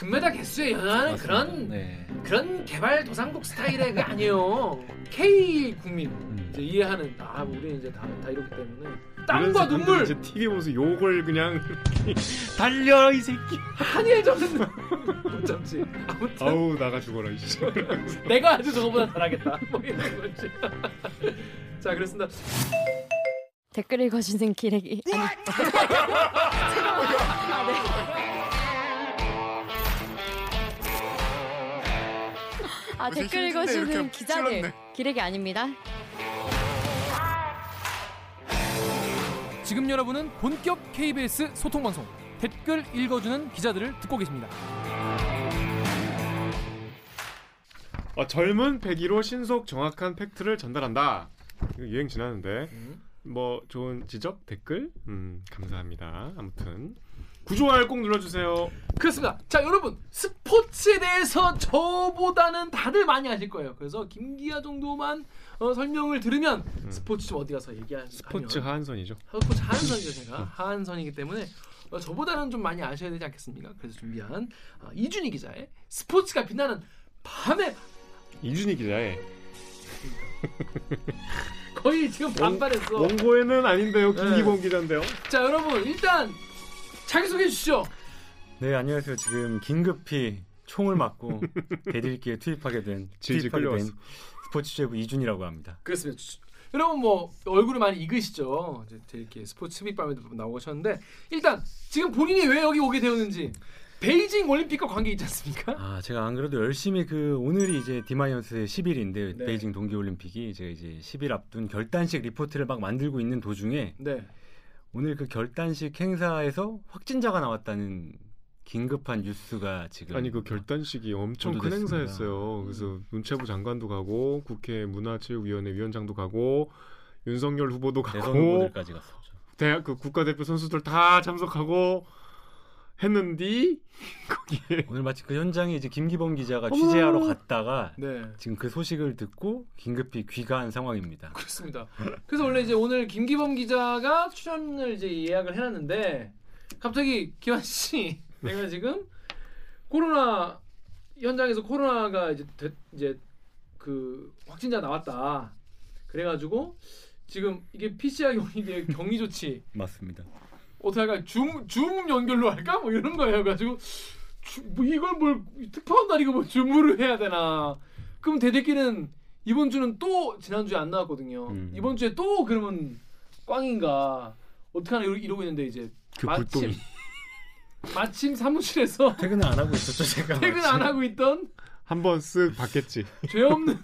금메달 개수에 연연하는 맞습니다. 그런 네. 그런 개발 도상국 스타일의 그 아니에요. K 국민 음. 이제 이해하는 아 우리 이제 다, 다 이렇기 때문에 땀과 눈물 이제 TV 보면서 욕을 그냥 달려 이 새끼. 한일 점은 못 참지. 아무튼 아우 나가 죽어라 이씨. 내가 아주 저거보다 잘하겠다. 뭐 이런 거지. 자 그렇습니다. 댓글 읽어주는 기레기 아니 아, 네. 아 댓글 읽어주는 기자들 찔렀네. 기레기 아닙니다. 지금 여러분은 본격 KBS 소통 방송 댓글 읽어주는 기자들을 듣고 계십니다. 어, 젊은 패기로 신속 정확한 팩트를 전달한다. 이거 유행 지났는데 뭐 좋은 지적 댓글 음, 감사합니다. 아무튼 구조화를 꼭 눌러주세요. 그렇습니다. 자 여러분 스포츠에 대해서 저보다는 다들 많이 아실 거예요. 그래서 김기아 정도만 어, 설명을 들으면 스포츠 좀 어디 가서 얘기하면 음. 스포츠 하한선이죠. 스포츠 하한선이죠 제가 하한선이기 때문에 어, 저보다는 좀 많이 아셔야 되지 않겠습니까? 그래서 준비한 어, 이준희 기자의 스포츠가 빛나는 밤의 이준희 기자의 거의 지금 반발했어. 원고에는 아닌데요. 김기범 기자인데요. 자 여러분 일단 자기 소개해 주시죠. 네, 안녕하세요. 지금 긴급히 총을 맞고 대들기에 투입하게 된 질질 투입하게 된 끌려왔어. 스포츠 제부 이준이라고 합니다. 그렇습니다. 주- 여러분 뭐 얼굴을 많이 익으시죠. 이제 이렇게 스포츠 빅밤에도 나오고 하셨는데 일단 지금 본인이 왜 여기 오게 되었는지 베이징 올림픽과 관계 있지 않습니까? 아, 제가 안 그래도 열심히 그 오늘이 이제 D 마이너스 10일인데 네. 베이징 동계 올림픽이 제가 이제 10일 앞둔 결단식 리포트를 막 만들고 있는 도중에 네. 오늘 그 결단식 행사에서 확진자가 나왔다는 긴급한 뉴스가 지금 아니 그 결단식이 엄청 큰. 행사였어요. 그래서 문체부 장관도 가고 국회 문화체육위원회 위원장도 가고 윤석열 후보도 대선 가고 후보들까지 갔었죠. 대학 그 국가대표 선수들 다 참석하고 했는데 거기에 오늘 마치 그 현장에 이제 김기범 기자가 어머. 취재하러 갔다가 네. 지금 그 소식을 듣고 긴급히 귀가한 상황입니다. 그렇습니다. 그래서 원래 이제 오늘 김기범 기자가 출연을 이제 예약을 해놨는데 갑자기 기환 씨 내가 지금 코로나 현장에서 코로나가 이제 되- 이제 그 확진자 나왔다. 그래가지고 지금 이게 PCR 격리 격리 조치 맞습니다. 어떻게 할까? 줌, 줌 연결로 할까? 뭐 이런 거예요. 가지고 뭐 이걸 뭘 특파원 날이고 뭐 줌으로 해야 되나? 그럼 대대기는 이번 주는 또 지난 주에 안 나왔거든요. 음. 이번 주에 또 그러면 꽝인가? 어떻게 하나 이러- 이러고 있는데 이제 그 마침 불똥이 마침 사무실에서 퇴근을 안 하고 있었죠, 제가. 퇴근 안 하고 있던 한 번쓱 받겠지. 죄 없는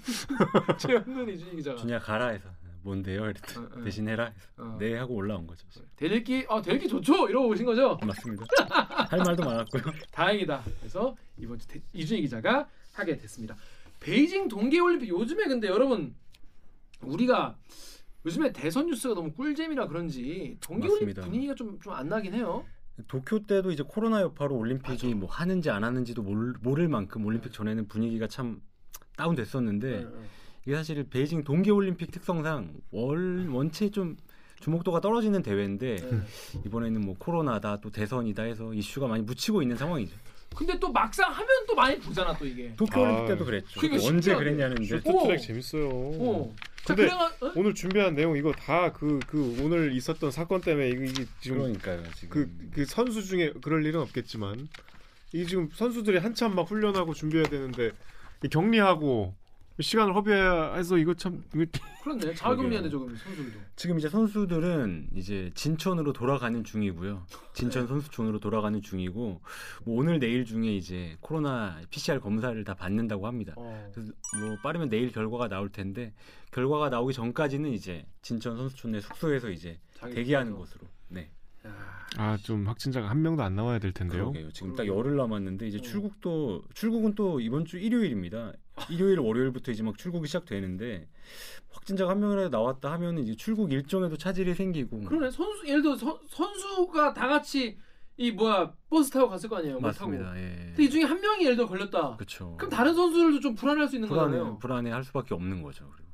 죄 없는 이준희 기자가 준이야 가라 해서 뭔데요? 이랬더니 어, 어. 대신 해라 해서 어. 네 하고 올라온 거죠. 대들기 아 대들기 좋죠 이러고 오신 거죠? 맞습니다. 할 말도 많았고요. 다행이다. 그래서 이번 주 대- 이준희 기자가 하게 됐습니다. 베이징 동계올림픽 요즘에 근데 여러분 우리가 요즘에 대선 뉴스가 너무 꿀잼이라 그런지 동계올림픽. 분위기가 좀 좀 안 나긴 해요. 도쿄 때도 이제 코로나 여파로 올림픽이 뭐 하는지 안 하는지도 모를, 모를 만큼 올림픽 전에는 분위기가 참 다운됐었는데 이게 사실 베이징 동계 올림픽 특성상 월 원체 좀 주목도가 떨어지는 대회인데 네. 이번에는 뭐 코로나다 또 대선이다 해서 이슈가 많이 묻히고 있는 상황이죠. 근데 또 막상 하면 또 많이 보잖아 또 이게. 도쿄 아, 올림픽 때도 그랬죠. 그러니까 또 언제 신기하게. 그랬냐는데 쇼트트랙 오. 재밌어요. 어. 자 근데 그래가 어? 오늘 준비한 내용 이거 다 그 그 오늘 있었던 사건 때문에 이게, 이게 지금 그러니까요. 지금 그, 그 선수 중에 그럴 일은 없겠지만 이게 지금 선수들이 한참 막 훈련하고 준비해야 되는데 이 격리하고 시간을 허비해서 이거 참. 잘 격리하네 조금 선수들도. 지금 이제 선수들은 이제 진천으로 돌아가는 중이고요. 진천 선수촌으로 돌아가는 중이고 뭐 오늘 내일 중에 이제 코로나 PCR 검사를 다 받는다고 합니다. 어. 그래서 뭐 빠르면 내일 결과가 나올 텐데 결과가 나오기 전까지는 이제 진천 선수촌 내 숙소에서 이제 대기하는 숙소에서. 것으로. 네. 야. 아좀 확진자가 한 명도 안 나와야 될 텐데요. 그러게요. 지금 딱 열흘 남았는데 이제 어. 출국도 출국은 또 이번 주 일요일입니다. 일요일 월요일부터 이제 막 출국이 시작되는데 확진자가 한 명이라도 나왔다 하면은 이제 출국 일정에도 차질이 생기고 그러네. 선수 예를 들어 서, 선수가 다 같이 이 뭐야 버스 타고 갔을 거 아니에요. 못 타고. 맞습니다. 예. 근데 이 중에 한 명이 예를 들어 걸렸다. 그렇죠. 그럼 다른 선수들도 좀 불안할 수 있는 불안해 거잖아요. 불안해할 수밖에 없는 거죠. 그리고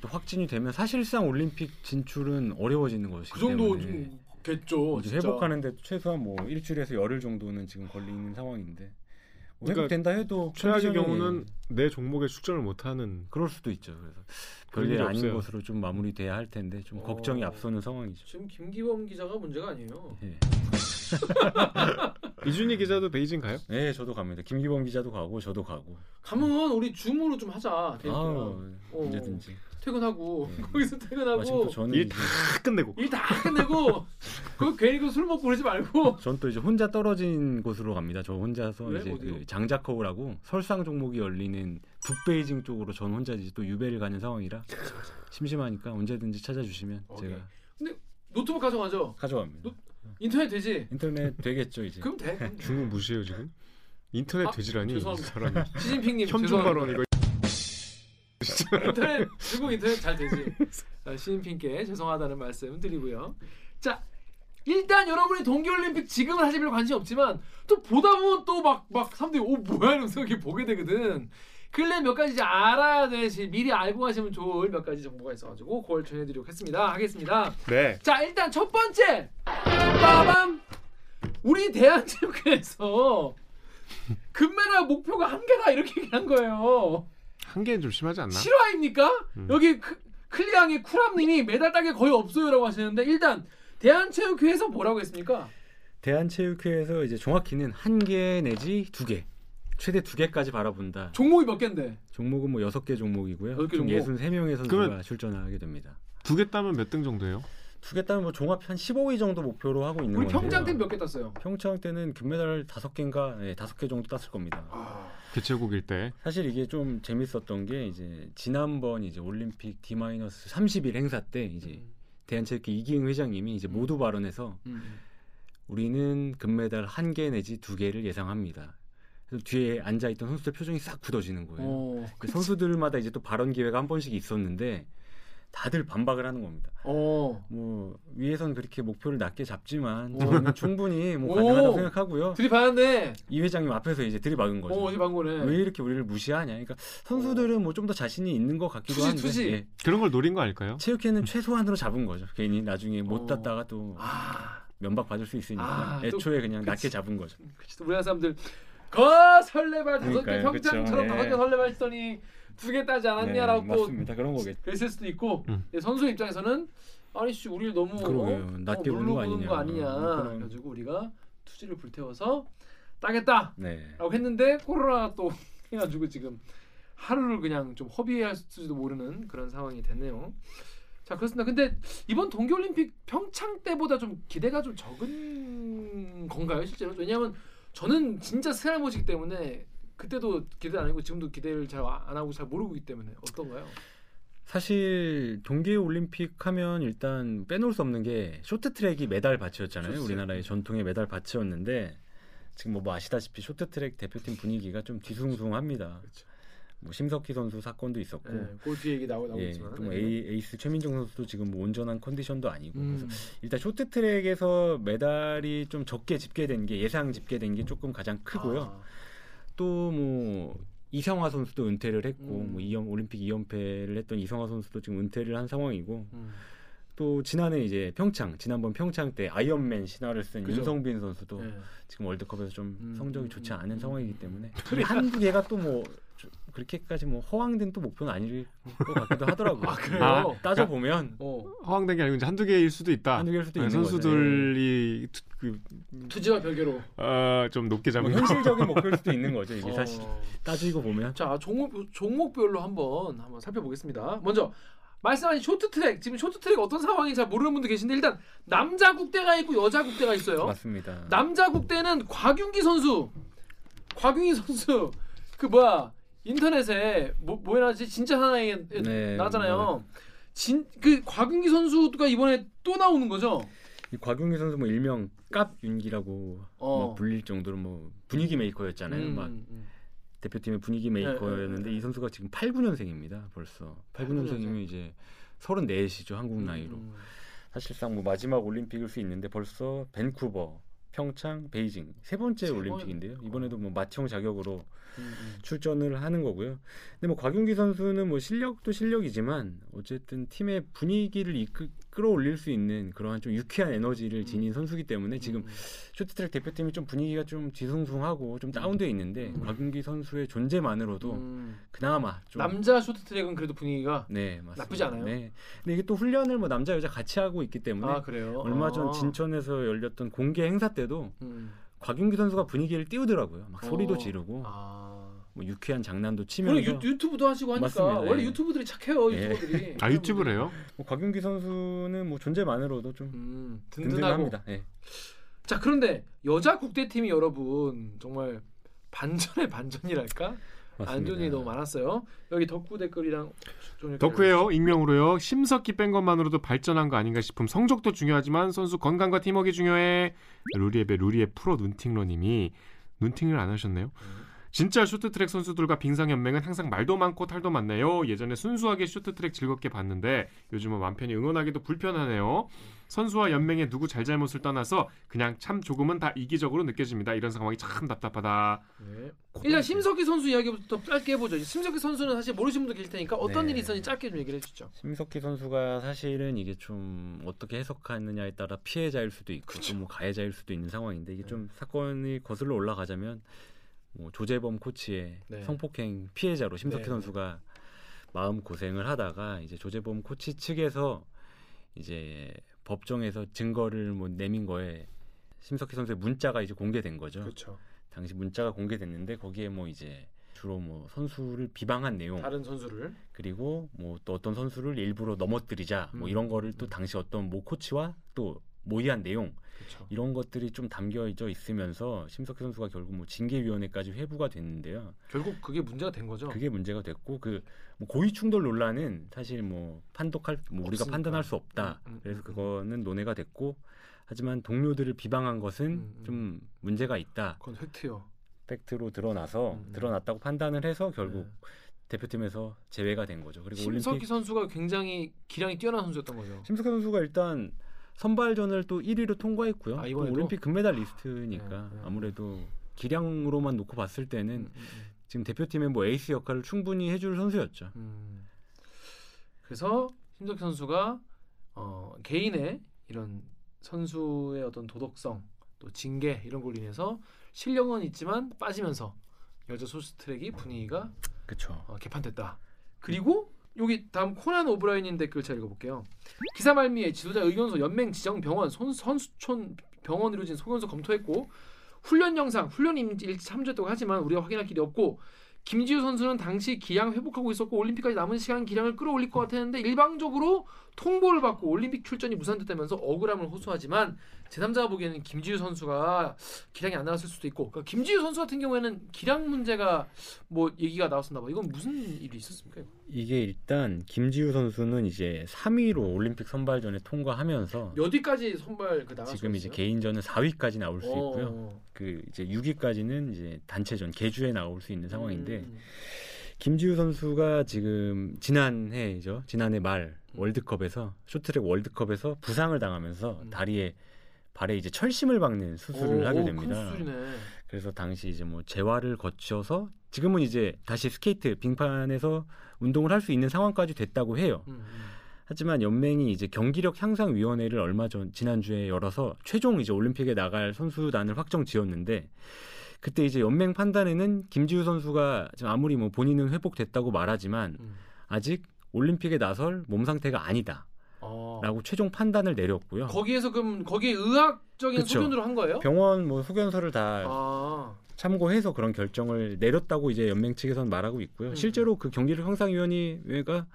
또 확진이 되면 사실상 올림픽 진출은 어려워지는 것이기 그 정도 때문에 좀 겠죠. 이제. 회복하는데 최소한 뭐 일주일에서 열흘 정도는 지금 걸리는 상황인데 그러니까 회복된다 해도 최악의 컨디션이 경우는 내 종목에 출전을 못하는 그럴 수도 있죠. 그래서 별일 아닌 없어요. 것으로 좀 마무리돼야 할 텐데 좀 어. 걱정이 앞서는 상황이죠. 지금 김기범 기자가 문제가 아니에요. 예. 이준희 기자도 베이징 가요? 네, 저도 갑니다. 김기범 기자도 가고 저도 가고. 가면 우리 줌으로 좀 하자. 아, 어. 언제든지. 퇴근하고 네. 거기서 퇴근하고 일 다 끝내고 일 다 끝내고 그 괜히 그 술 먹고 그러지 말고 전 또 이제 혼자 떨어진 곳으로 갑니다. 저 혼자서 왜? 이제 어디요? 그 장자커우라고 설상 종목이 열리는 북베이징 쪽으로 전 혼자 이제 또 유배를 가는 상황이라 심심하니까 언제든지 찾아주시면 오케이. 제가 노트북 가져가죠. 가져갑니다. 노- 인터넷 되지. 인터넷 되겠죠 이제. 그럼 돼. 그럼 돼. 중국 무시해요 지금? 인터넷 아, 되지라니 이 죄송합니다. 사람이 시진핑님 현중 죄송합니다. 발언 이거 인터넷 중국 인터넷 잘 되지. 아, 시진핑께 죄송하다는 말씀 드리고요. 자 일단 여러분이 동계올림픽 지금은 하실 별 관심 없지만 또 보다 보면 또 막 막 사람들이 오 뭐야 이러면서 이렇게 보게 되거든. 근래 몇 가지 이제 알아야 되실 미리 알고 가시면 좋을 몇 가지 정보가 있어가지고 그걸 전해드리도록 했습니다. 하겠습니다. 네 자 일단 첫 번째 빠밤 우리 대한체육회에서 금메달 목표가 한 개다 이렇게 얘기한 거예요. 한 개는 좀 심하지 않나? 실화입니까? 음. 여기 크, 클리앙의 쿨함님이 메달 따기 거의 없어요라고 하시는데 일단 대한체육회에서 뭐라고 했습니까? 대한체육회에서 이제 정확히는 한 개 내지 두 개, 최대 두 개까지 바라본다. 종목이 몇 개인데? 종목은 뭐 여섯 개 종목이고요. 개 종목? 63명의 선수가 출전하게 됩니다. 두 개 따면 몇 등 정도예요? 두 개 따면 뭐 종합 한 15위 정도 목표로 하고 있는 우리 건데요. 평장 때는 몇 개 땄어요? 평창 때는 금메달 다섯 개인가, 네, 다섯 개 정도 땄을 겁니다. 개최국일 때 사실 이게 좀 재밌었던 게 이제 지난번 이제 올림픽 D-30일 행사 때 이제 대한체육회 이기흥 회장님이 이제 모두 발언해서 음. 우리는 금메달 한 개 내지 두 개를 예상합니다. 그래서 뒤에 앉아 있던 선수들 표정이 싹 굳어지는 거예요. 어, 그 선수들마다 이제 또 발언 기회가 한 번씩 있었는데 다들 반박을 하는 겁니다. 어. 뭐 위에선 그렇게 목표를 낮게 잡지만 오. 저는 충분히 뭐 오. 가능하다고 생각하고요. 들이받았네. 이 회장님 앞에서 이제 들이박은 거죠. 어, 어디 방거네. 왜 이렇게 우리를 무시하냐? 그러니까 선수들은 뭐 좀 더 자신이 있는 것 같기도 투지, 한데 투지. 예. 그런 걸 노린 거 아닐까요? 체육회는 최소한으로 잡은 거죠. 괜히 나중에 못 어. 땄다가 또 아, 면박 받을 수 있으니까 아, 또 애초에 그냥 그치. 낮게 잡은 거죠. 그치, 또 우리나라 사람들 거 설레발 다섯 개 평창처럼. 다섯 개 네. 설레발 했더니 두 개 따지 않았냐라고 또 맞습니다. 그런 거겠죠. 그랬을 수도 있고 음. 예, 선수 입장에서는 아니 씨 우리를 너무 그러게요. 어? 낮게 어, 보는 거 보는 거 아니냐 그런- 그래 가지고 우리가 투지를 불태워서 따겠다라고 네. 했는데 코로나 또 해가지고 지금 하루를 그냥 좀 허비해야 할지도 모르는 그런 상황이 됐네요. 자 그렇습니다. 근데 이번 동계올림픽 평창 때보다 좀 기대가 좀 적은 건가요 실제로? 왜냐하면 저는 진짜 새알못이기 때문에 그때도 기대 안 하고 지금도 기대를 잘 안 하고 잘 모르고 있기 때문에 어떤가요? 사실 동계 올림픽 하면 일단 빼놓을 수 없는 게 쇼트트랙이 메달 바치였잖아요. 쇼트트랙. 우리나라의 전통의 메달 바치였는데 지금 뭐, 뭐 아시다시피 쇼트트랙 대표팀 분위기가 좀 뒤숭숭합니다. 그렇죠. 뭐 심석희 선수 사건도 있었고 네, 그 뒤에 얘기 나오 예, 나오지만 또뭐 에이, 에이 스 최민정 선수도 지금 뭐 온전한 컨디션도 아니고 음. 그래서 일단 쇼트트랙에서 메달이 좀 적게 집계된 게 예상 집계된 게 조금 가장 크고요. 아, 또뭐 이성화 선수도 은퇴를 했고 음. 뭐 이연 올림픽 2연패를 했던 이성화 선수도 지금 은퇴를 한 상황이고 음. 또 지난해 이제 평창 지난번 평창 때 아이언맨 신화를 쓴 그죠. 윤성빈 선수도 네. 지금 월드컵에서 좀 음, 성적이 음, 좋지 음, 않은 음, 상황이기 음. 때문에 이 한두 개가 또뭐 그렇게까지 뭐 허황된 또 목표는 아닐 것 같기도 하더라고요. 아, 그래요? 아, 따져 보면 어, 허황된 게 아니고 이제 한두 개일 수도 있다. 한두 개일 수도 네, 있는. 선수들이 투- 그, 투지와 별개로 아, 좀 높게 뭐 잡은 거. 현실적인 목표일 수도 있는 거죠. 이게 어. 사실 따지고 보면 자 종목 종목별로 한번 한번 살펴보겠습니다. 먼저 말씀하신 쇼트트랙 지금 쇼트트랙 어떤 상황인지 잘 모르는 분도 계신데 일단 남자 국대가 있고 여자 국대가 있어요. 맞습니다. 남자 국대는 곽윤기 선수, 곽윤기 선수 그 뭐야 인터넷에 뭐 뭐에 나지 진짜 하나에 네, 나잖아요. 진 그 곽윤기 선수가 이번에 또 나오는 거죠. 이 곽용기 선수 뭐 일명 깝윤기라고 어. 뭐 불릴 정도로 뭐 분위기 메이커였잖아요. 음, 막 음. 대표팀의 분위기 메이커였는데 네, 네, 네. 이 선수가 지금 89년생입니다. 벌써 89년생이면 이제 34시죠 한국 나이로. 음. 사실상 뭐 마지막 올림픽일 수 있는데 벌써 밴쿠버, 평창, 베이징 세 번째 세 번. 올림픽인데요. 이번에도 뭐 마청 자격으로 음, 음. 출전을 하는 거고요. 근데 뭐 곽윤기 선수는 뭐 실력도 실력이지만 어쨌든 팀의 분위기를 이끌 끌어올릴 수 있는 그러한 좀 유쾌한 에너지를 지닌 선수기 때문에 지금 음. 쇼트트랙 대표팀이 좀 분위기가 좀 뒤숭숭하고 좀 다운돼 있는데 음. 곽윤기 선수의 존재만으로도 음. 그나마 좀 남자 쇼트트랙은 그래도 분위기가 네, 맞습니다. 나쁘지 않아요? 네. 근데 이게 또 훈련을 뭐 남자 여자 같이 하고 있기 때문에 아. 얼마 전 아. 진천에서 열렸던 공개 행사 때도 음. 곽윤기 선수가 분위기를 띄우더라고요. 막 소리도 어. 지르고 아. 뭐 유쾌한 장난도 치면서 유, 유튜브도 하시고 하니까 맞습니다. 원래 예. 유튜브들이 착해요 예. 유튜버들이. 아 유튜브를 해요? 뭐 곽윤기 선수는 뭐 존재만으로도 좀 음, 든든하고. 든든합니다. 예. 자 그런데 여자 국대팀이 여러분 정말 반전의 반전이랄까 안 좋은 맞습니다. 일이 너무 많았어요. 여기 덕후 댓글이랑 덕후예요. 익명으로요. 심석기 뺀 것만으로도 발전한 거 아닌가 싶음. 성적도 중요하지만 선수 건강과 팀워크 중요해. 루리앱의 루리의 프로 눈팅러님이 눈팅을 안 하셨네요. 진짜 쇼트트랙 선수들과 빙상연맹은 항상 말도 많고 탈도 많네요. 예전에 순수하게 쇼트트랙 즐겁게 봤는데 요즘은 맘 편히 응원하기도 불편하네요. 선수와 연맹의 누구 잘잘못을 떠나서 그냥 참 조금은 다 이기적으로 느껴집니다. 이런 상황이 참 답답하다. 네. 일단 심석희 선수 이야기부터 짧게 해보죠. 심석희 선수는 사실 모르시는 분도 계실 테니까 어떤 네. 일이 있었는지 짧게 좀 얘기를 해주시죠. 심석희 선수가 사실은 이게 좀 어떻게 해석하느냐에 따라 피해자일 수도 있고 또뭐 가해자일 수도 있는 상황인데 이게 좀 사건이 거슬러 올라가자면 뭐 조재범 코치의 네. 성폭행 피해자로 심석희 네. 선수가 마음 고생을 하다가 이제 조재범 코치 측에서 이제 법정에서 증거를 뭐 내민 거에 심석희 선수의 문자가 이제 공개된 거죠. 그렇죠. 당시 문자가 공개됐는데 거기에 뭐 이제 주로 뭐 선수를 비방한 내용 다른 선수를 그리고 뭐 또 어떤 선수를 일부러 넘어뜨리자 뭐 음. 이런 거를 또 당시 어떤 모 코치와 또 모의한 내용 그렇죠. 이런 것들이 좀 담겨져 있으면서 심석희 선수가 결국 뭐 징계위원회까지 회부가 됐는데요. 결국 그게 문제가 된 거죠. 그게 문제가 됐고 그 뭐 고의 충돌 논란은 사실 뭐 판독할 뭐 우리가 없으니까. 판단할 수 없다. 음, 음, 그래서 음. 그거는 논의가 됐고 하지만 동료들을 비방한 것은 음. 좀 문제가 있다. 그건 팩트요. 팩트로 드러나서. 드러났다고 판단을 해서 결국 네. 대표팀에서 제외가 된 거죠. 그리고 심석희 올림픽 선수가 굉장히 기량이 뛰어난 선수였던 거죠. 심석희 선수가 일단 선발전을 또 1위로 통과했고요. 아, 또? 올림픽 금메달 리스트니까 네, 네. 아무래도 기량으로만 놓고 봤을 때는 음, 음, 지금 대표팀의 뭐 에이스 역할을 충분히 해줄 선수였죠. 음. 그래서 심석희 선수가 어, 개인의 이런 선수의 어떤 도덕성 또 징계 이런 걸로 인해서 실력은 있지만 빠지면서 여자 소스트랙이 분위기가 그렇죠. 어, 개판됐다. 그리고 여기 다음 코난 오브라이님 댓글 제가 읽어볼게요. 기사 말미에 지도자 의견서 연맹 지정 병원 손, 선수촌 병원 이루어진 소견서 검토했고 훈련 영상 훈련 일지 참조 했다고 하지만 우리가 확인할 길이 없고 김지우 선수는 당시 기량 회복하고 있었고 올림픽까지 남은 시간 기량을 끌어올릴 것 같았는데 일방적으로 통보를 받고 올림픽 출전이 무산됐다면서 억울함을 호소하지만 제3자가 보기에는 김지우 선수가 기량이 안 나왔을 수도 있고 그러니까 김지우 선수 같은 경우에는 기량 문제가 뭐 얘기가 나왔었나 봐. 이건 무슨 일이 있었습니까? 이게 일단 김지우 선수는 이제 3위로 올림픽 선발전에 통과하면서 몇 위까지 선발 그 나갈 지금 수 이제? 개인전은 4위까지 나올 수 어, 있고요. 어. 그 이제 6위까지는 이제 단체전 개주에 나올 수 있는 상황인데 음, 김지유 선수가 지금 지난해죠. 지난해 말 월드컵에서 쇼트트랙 월드컵에서 부상을 당하면서 음. 다리에 발에 이제 철심을 박는 수술을 오, 하게 오, 됩니다. 그래서 당시 이제 뭐 재활을 거쳐서 지금은 이제 다시 스케이트 빙판에서 운동을 할 수 있는 상황까지 됐다고 해요. 음, 음. 하지만 연맹이 이제 경기력 향상 위원회를 얼마 전 지난주에 열어서 최종 이제 올림픽에 나갈 선수단을 확정 지었는데 그때 이제 연맹 판단에는 김지우 선수가 지금 아무리 뭐 본인은 회복됐다고 말하지만 음. 아직 올림픽에 나설 몸 상태가 아니다라고 어. 최종 판단을 내렸고요. 거기에서 그럼 거기에 의학적인 그쵸. 소견으로 한 거예요? 병원 뭐 소견서를 다 아, 참고해서 그런 결정을 내렸다고 이제 연맹 측에서는 말하고 있고요. 음. 실제로 그 경기력 향상위원회가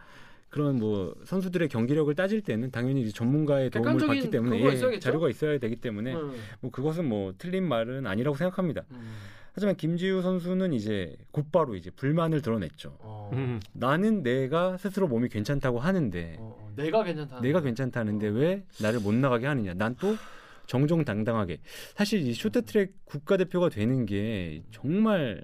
그런 뭐 선수들의 경기력을 따질 때는 당연히 이제 전문가의 도움을 받기 때문에 예? 자료가 있어야 되기 때문에 음, 뭐 그것은 뭐 틀린 말은 아니라고 생각합니다. 음. 하지만 김지우 선수는 이제 곧바로 이제 불만을 드러냈죠. 어, 음. 나는 내가 스스로 몸이 괜찮다고 하는데 어, 어, 내가 괜찮다. 내가 괜찮다는데 왜 나를 못 나가게 하느냐? 난 또 정정당당하게 사실 이 쇼트트랙 국가대표가 되는 게 정말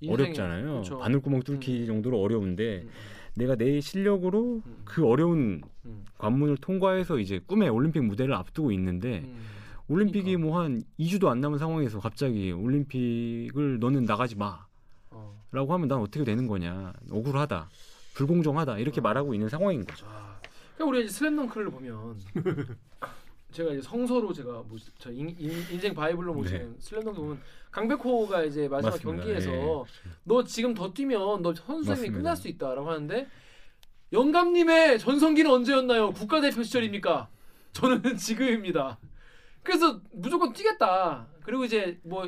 인생에, 어렵잖아요. 그렇죠. 바늘구멍 뚫기 정도로 어려운데 음, 내가 내 실력으로 음, 그 어려운 음, 관문을 통과해서 이제 꿈의 올림픽 무대를 앞두고 있는데 음. 올림픽이 그러니까. 뭐한 2주도 안 남은 상황에서 갑자기 올림픽을 너는 나가지 마라고 어. 하면 난 어떻게 되는 거냐. 억울하다. 불공정하다. 이렇게 어. 말하고 있는 상황인 거죠. 아, 그러니까 우리가 이제 슬램덩크를 보면 제가 이제 성서로 제가 뭐저 인생 바이블로 모시는 슬램덩크 보면 강백호가 이제 마지막 맞습니다. 경기에서 예. 너 지금 더 뛰면 너 선수 생명이 맞습니다. 끝날 수 있다라고 하는데 영감님의 전성기는 언제였나요? 국가대표 시절입니까? 저는 지금입니다. 그래서 무조건 뛰겠다. 그리고 이제 뭐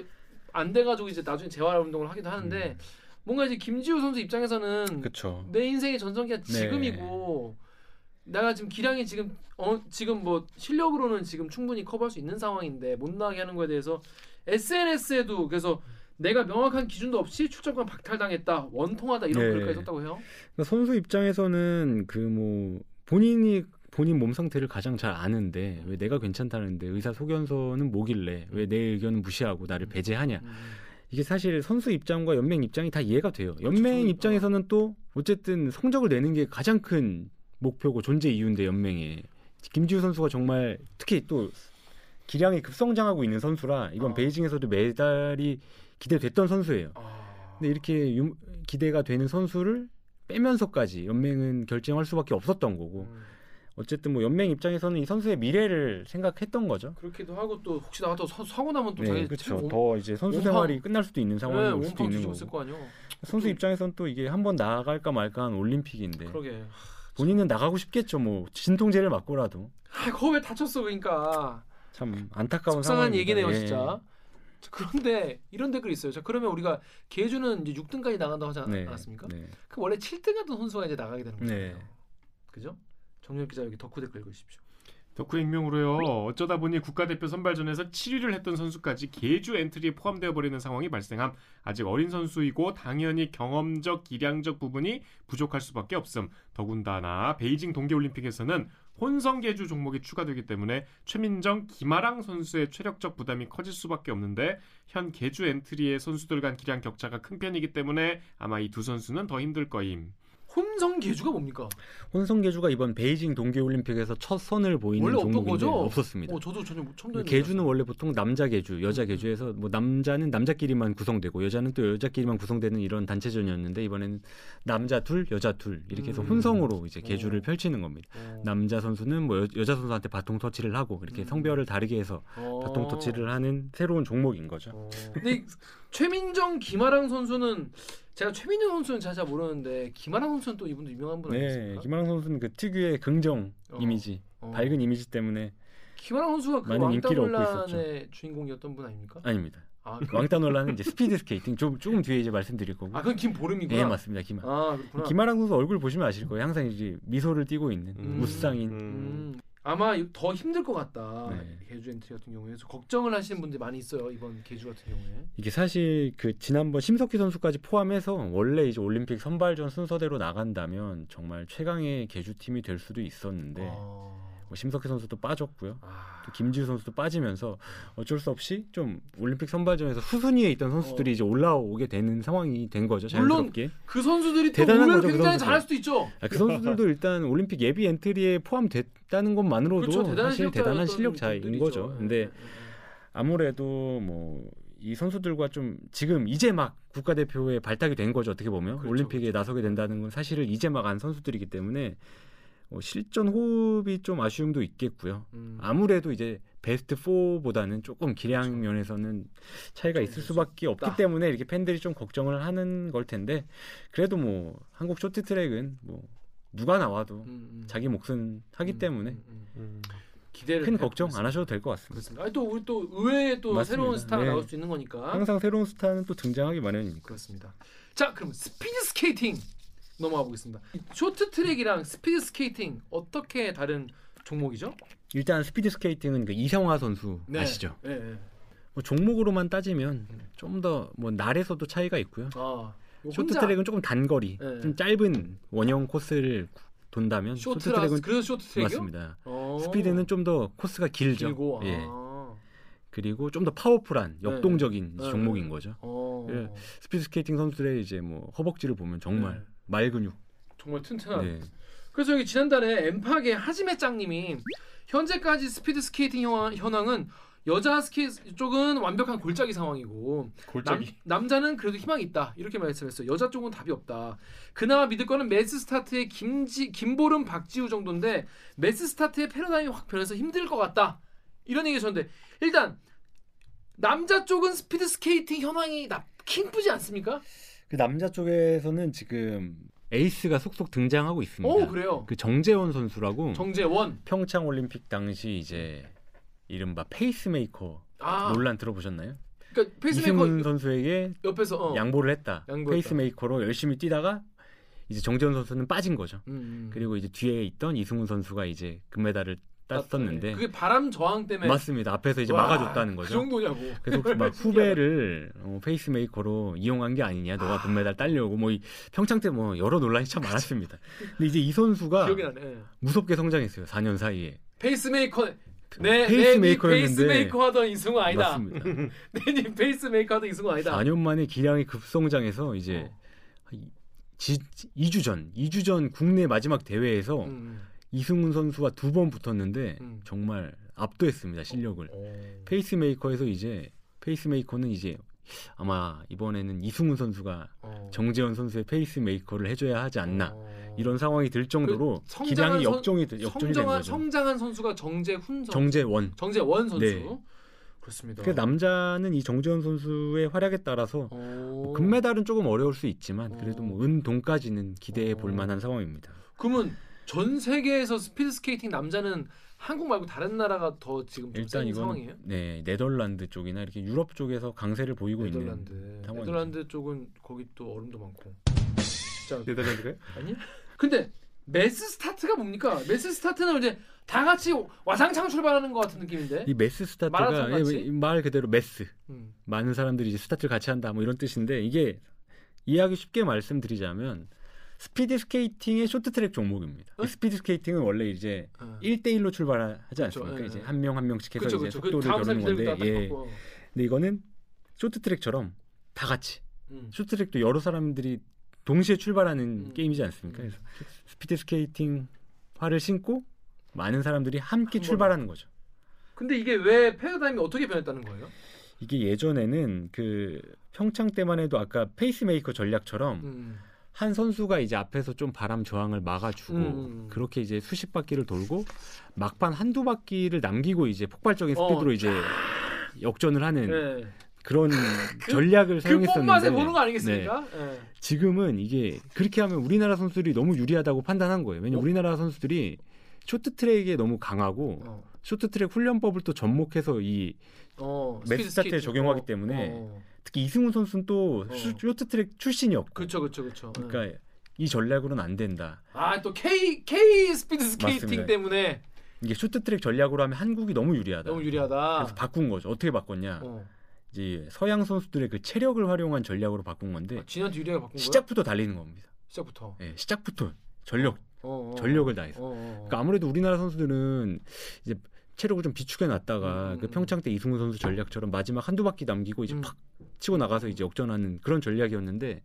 안 돼가지고 이제 나중에 재활 운동을 하기도 하는데 뭔가 이제 김지우 선수 입장에서는 그렇죠. 내 인생의 전성기가 네. 지금이고 내가 지금 기량이 지금 어 지금 뭐 실력으로는 지금 충분히 커버할 수 있는 상황인데 못 나가게 하는 거에 대해서 SNS에도 그래서 내가 명확한 기준도 없이 출전권 박탈당했다 원통하다 이런 네. 글까지 썼다고 해요. 그러니까 선수 입장에서는 그 뭐 본인이 본인 몸 상태를 가장 잘 아는데 왜 내가 괜찮다는데 의사 소견서는 뭐길래 왜 내 의견은 무시하고 나를 배제하냐 음. 이게 사실 선수 입장과 연맹 입장이 다 이해가 돼요. 연맹 그렇죠. 입장에서는 또 어쨌든 성적을 내는 게 가장 큰 목표고 존재 이유인데 연맹에 김지우 선수가 정말 특히 또 기량이 급성장하고 있는 선수라 이번 어. 베이징에서도 메달이 기대됐던 선수예요. 아. 근데 이렇게 유- 기대가 되는 선수를 빼면서까지 연맹은 결정할 수밖에 없었던 거고 음. 어쨌든 뭐 연맹 입장에서는 이 선수의 미래를 생각했던 거죠. 그렇게,도 하고 또 혹시 나가 또 서- 사고 나면 또 네, 자기 그렇죠. 온- 더 이제 선수 온팡- 생활이 끝날 수도 있는 상황이 네, 올 수도 있는 거고. 선수 입장에서는 또 이게 한번 나갈까 말까 한 올림픽인데 그러게. 본인은 나가고 싶겠죠. 뭐 진통제를 맞고라도 아, 그거 왜 다쳤어 그러니까. 참 안타까운 상황입니다. 얘기네요, 예. 진짜. 자, 그런데 이런 댓글이 있어요. 자, 그러면 우리가 계주는 이제 6등까지 나간다고 하지 않- 네, 않았습니까? 네. 그 원래 7등 하던 선수가 이제 나가게 되는 거예요. 네. 그죠? 정렬 기자 여기 덕후 댓글 읽으십시오. 덕후 익명으로요. 어쩌다 보니 국가대표 선발전에서 7위를 했던 선수까지 계주 엔트리에 포함되어 버리는 상황이 발생함. 아직 어린 선수이고 당연히 경험적, 기량적 부분이 부족할 수밖에 없음. 더군다나 베이징 동계올림픽에서는 혼성 계주 종목이 추가되기 때문에 최민정, 김아랑 선수의 체력적 부담이 커질 수밖에 없는데 현 계주 엔트리의 선수들 간 기량 격차가 큰 편이기 때문에 아마 이 두 선수는 더 힘들 거임. 혼성 계주가 뭡니까? 혼성 계주가 이번 베이징 동계올림픽에서 첫 선을 보이는 종목인데? 없었습니다. 어, 저도 전혀 처음 듣는 계주는 원래 보통 남자 계주, 여자 음. 계주에서 뭐 남자는 남자끼리만 구성되고 여자는 또 여자끼리만 구성되는 이런 단체전이었는데 이번에는 남자 둘, 여자 둘 이렇게 해서 음. 혼성으로 이제 계주를 어. 펼치는 겁니다. 어. 남자 선수는 뭐 여, 여자 선수한테 바통 터치를 하고 이렇게 음. 성별을 다르게 해서 어. 바통 터치를 하는 새로운 종목인 거죠. 어. 근데 이 최민정, 김아랑 선수는 제가 최민정 선수는 잘, 잘 모르는데 김아랑 선수는 또 이분도 유명한 분 네, 아니겠습니까? 김아랑 선수는 그 특유의 긍정 어. 이미지, 어. 밝은 이미지 때문에 김아랑 선수가 그 얻고 왕따 논란의 주인공이었던 분 아닙니까? 아닙니다. 아, 그, 왕따 논란은 이제 스피드 스케이팅 좀 조금 뒤에 이제 말씀드릴 거고. 아 그건 김보름이구나. 네 맞습니다. 김아. 아 그렇구나. 김아랑 선수 얼굴 보시면 아실 거예요. 항상 이제 미소를 띠고 있는 음. 무쌍인. 음, 아마 더 힘들 것 같다. 네. 계주 엔트리 같은 경우에 그래서 걱정을 하시는 분들 많이 있어요 이번 계주 같은 경우에. 이게 사실 그 지난번 심석희 선수까지 포함해서 원래 이제 올림픽 선발전 순서대로 나간다면 정말 최강의 계주 팀이 될 수도 있었는데 아, 뭐 심석희 선수도 빠졌고요. 아, 또 김지유 선수도 빠지면서 어쩔 수 없이 좀 올림픽 선발전에서 후순위에 있던 선수들이 어. 이제 올라오게 되는 상황이 된 거죠. 물론 자연스럽게. 그 선수들이 또 대단한 거죠, 그 굉장히 선수들. 잘할 수도 있죠. 아, 그 선수들도 일단 올림픽 예비 엔트리에 포함됐다는 것만으로도 그렇죠. 대단한 사실 대단한 실력자인 분들이죠. 거죠. 근데 예, 예, 예. 아무래도 뭐이 선수들과 좀 지금 이제 막 국가대표에 발탁이 된 거죠 어떻게 보면 그렇죠, 올림픽에 나서게 된다는 건 사실을 이제 막 안 선수들이기 때문에 어, 실전 호흡이 좀 아쉬움도 있겠고요. 음. 아무래도 이제 베스트 4보다는 조금 기량 면에서는 차이가 있을 수밖에 없기 있다. 때문에 이렇게 팬들이 좀 걱정을 하는 걸 텐데 그래도 뭐 한국 쇼트트랙은 뭐 누가 나와도 음, 음. 자기 몫은 하기 음, 때문에 음, 음. 음. 기대를 큰 해- 걱정 안. 하셔도 될 것 같습니다. 그렇습니다. 아니 또 우리 또 의외의 또 맞습니다. 새로운 스타가 네. 나올 수 있는 거니까. 항상 새로운 스타는 또 등장하기 마련이니까. 그렇습니다. 자, 그럼 스피드 스케이팅 넘어가 보겠습니다. 이 쇼트 트랙이랑 스피드 스케이팅 어떻게 다른 종목이죠? 일단 스피드 스케이팅은 그 이상화 선수 네. 아시죠? 네. 네. 뭐 종목으로만 따지면 음. 좀더 뭐 날에서도 차이가 있고요. 아, 쇼트 트랙은 조금 단거리, 네. 좀 짧은 원형 코스를 돈다면 쇼트 트랙은 그래서 쇼트 트랙이요? 맞습니다. 어. 스피드는 좀 더 코스가 길죠. 길고 예. 아. 그리고 좀 더 파워풀한 네. 역동적인 네. 종목인 거죠. 어. 예. 스피드 스케이팅 선수들의 이제 뭐 허벅지를 보면 정말 네. 말 근육. 정말 튼튼한. 네. 그래서 여기 지난달에 엠팍의 하지메 짱님이 현재까지 스피드 스케이팅 현황, 현황은 여자 스키 쪽은 완벽한 골짜기 상황이고 남, 남자는 그래도 희망이 있다 이렇게 말씀했어요. 여자 쪽은 답이 없다. 그나마 믿을 거는 매스 스타트의 김지 김보름 박지우 정도인데 매스 스타트의 패러다임이 확 변해서 힘들 것 같다 이런 얘기 하셨는데 일단 남자 쪽은 스피드 스케이팅 현황이 나쁘지 않습니까? 그 남자 쪽에서는 지금 에이스가 속속 등장하고 있습니다. 오 그래요. 그 정재원 선수라고 정재원 평창 올림픽 당시 이제 이른바 페이스메이커 아 논란 들어보셨나요? 그러니까 페이스메이커 이승훈 선수에게 옆에서 어. 양보를 했다. 양보했다. 페이스메이커로 열심히 뛰다가 이제 정재원 선수는 빠진 거죠. 음, 음. 그리고 이제 뒤에 있던 이승훈 선수가 이제 금메달을 땄었는데 그게 바람 저항 때문에 맞습니다. 앞에서 이제 와, 막아줬다는 그 거죠. 정도냐고. 그래서 그막 후배를 어, 페이스메이커로 이용한 게 아니냐, 너가 금메달 따려고 뭐 이 평창 때 뭐 여러 논란이 참 많았습니다. 근데 이제 이 선수가. 무섭게 성장했어요. 4년 사이에. 페이스메이커 내 페이스메이커였는데 페이스메이커 하던 이승우 아니다. 맞습니다. 내님 페이스메이커 하던 이승우 아니다. 4년 만에 기량이 급성장해서 이제 어. 지, 2주 전, 2주 전 국내 마지막 대회에서 음. 이승훈 선수와 두번 붙었는데 음. 정말 압도했습니다 실력을. 어. 페이스메이커에서 이제 페이스메이커는 이제 아마 이번에는 이승훈 선수가 어. 정재원 선수의 페이스메이커를 해줘야 하지 않나 어. 이런 상황이 들 정도로 그 기량이 선- 역종이 돼- 역종이 된 성장한 거죠. 성장한 선수가 정재훈 선수. 정재원. 정재원 선수. 네. 그렇습니다. 그 남자는 이 정재원 선수의 활약에 따라서 어. 뭐 금메달은 조금 어려울 수 있지만 그래도 어. 뭐 은동까지는 기대해 볼 어. 만한 상황입니다. 그러면 전 세계에서 스피드 스케이팅 남자는 한국 말고 다른 나라가 더 지금 좀 일단 센 이건 상황이에요? 네 네덜란드 쪽이나 이렇게 유럽 쪽에서 강세를 보이고 네덜란드. 있는 상황이죠. 네덜란드 쪽은 거기 또 얼음도 많고. 진짜 네덜란드가요? 아니야? 근데 매스 스타트가 뭡니까? 매스 스타트는 이제 다 같이 와장창 출발하는 것 같은 느낌인데. 이 매스 스타트가? 예, 말 그대로 매스 음. 많은 사람들이 이제 스타트를 같이 한다 뭐 이런 뜻인데 이게 이해하기 쉽게 말씀드리자면 스피드 스케이팅의 쇼트트랙 종목입니다. 어? 이 스피드 스케이팅은 원래 이제 어. 1대1로 출발하지. 않습니까? 예, 이제 예. 한명 한 명씩 해서 그쵸 이제 그쵸. 그 속도를 겨루는 건데 딱 예. 근데 이거는 쇼트트랙처럼 다 같이 음. 쇼트트랙도 여러 사람들이 동시에 출발하는 음. 게임이지 않습니까? 음. 그래서 스피드 스케이팅 화를 신고 많은 사람들이 함께 한 출발하는 거죠. 근데 이게 왜 패러다임이 어떻게 변했다는 거예요? 이게 예전에는 그 평창 때만 해도 아까 페이스메이커 전략처럼 음. 한 선수가 이제 앞에서 좀 바람 저항을 막아주고 음. 그렇게 이제 수십 바퀴를 돌고 막판 한두 바퀴를 남기고 이제 폭발적인 어. 스피드로 이제 역전을 하는 네. 그런 그- 전략을 그 사용했었는데 그 맛에 보는 거 네. 아니겠습니까? 예. 지금은 이게 그렇게 하면 우리나라 선수들이 너무 유리하다고 판단한 거예요. 왜냐면 어? 우리나라 선수들이 쇼트트랙에 너무 강하고 어. 쇼트트랙 훈련법을 또 접목해서 이 어. 매스 스피드 스타트에 스케이팅. 적용하기 어. 때문에 어. 특히 이승훈 선수는 또 어. 쇼- 쇼트트랙 출신이었고 그렇죠, 그렇죠, 그렇죠. 그러니까 이 전략으로는 안 된다. 아 또 K K 스피드 스케이팅 맞습니다. 때문에 이게 쇼트트랙 전략으로 하면 한국이 너무 유리하다. 너무 유리하다. 그래서 바꾼 거죠. 어떻게 바꿨냐? 어. 이제 서양 선수들의 그 체력을 활용한 전략으로 바꾼 건데 아, 지난 유리하게 바꾼 거야? 시작부터 달리는 겁니다. 시작부터. 예, 시작부터 전력 어, 어, 전력을 다해서. 어, 어, 어. 그러니까 아무래도 우리나라 선수들은 이제 체력을 좀 비축해 놨다가 음, 그 음. 평창 때 이승우 선수 전략처럼 마지막 한두 바퀴 남기고 이제 음. 팍 치고 나가서 이제 역전하는 그런 전략이었는데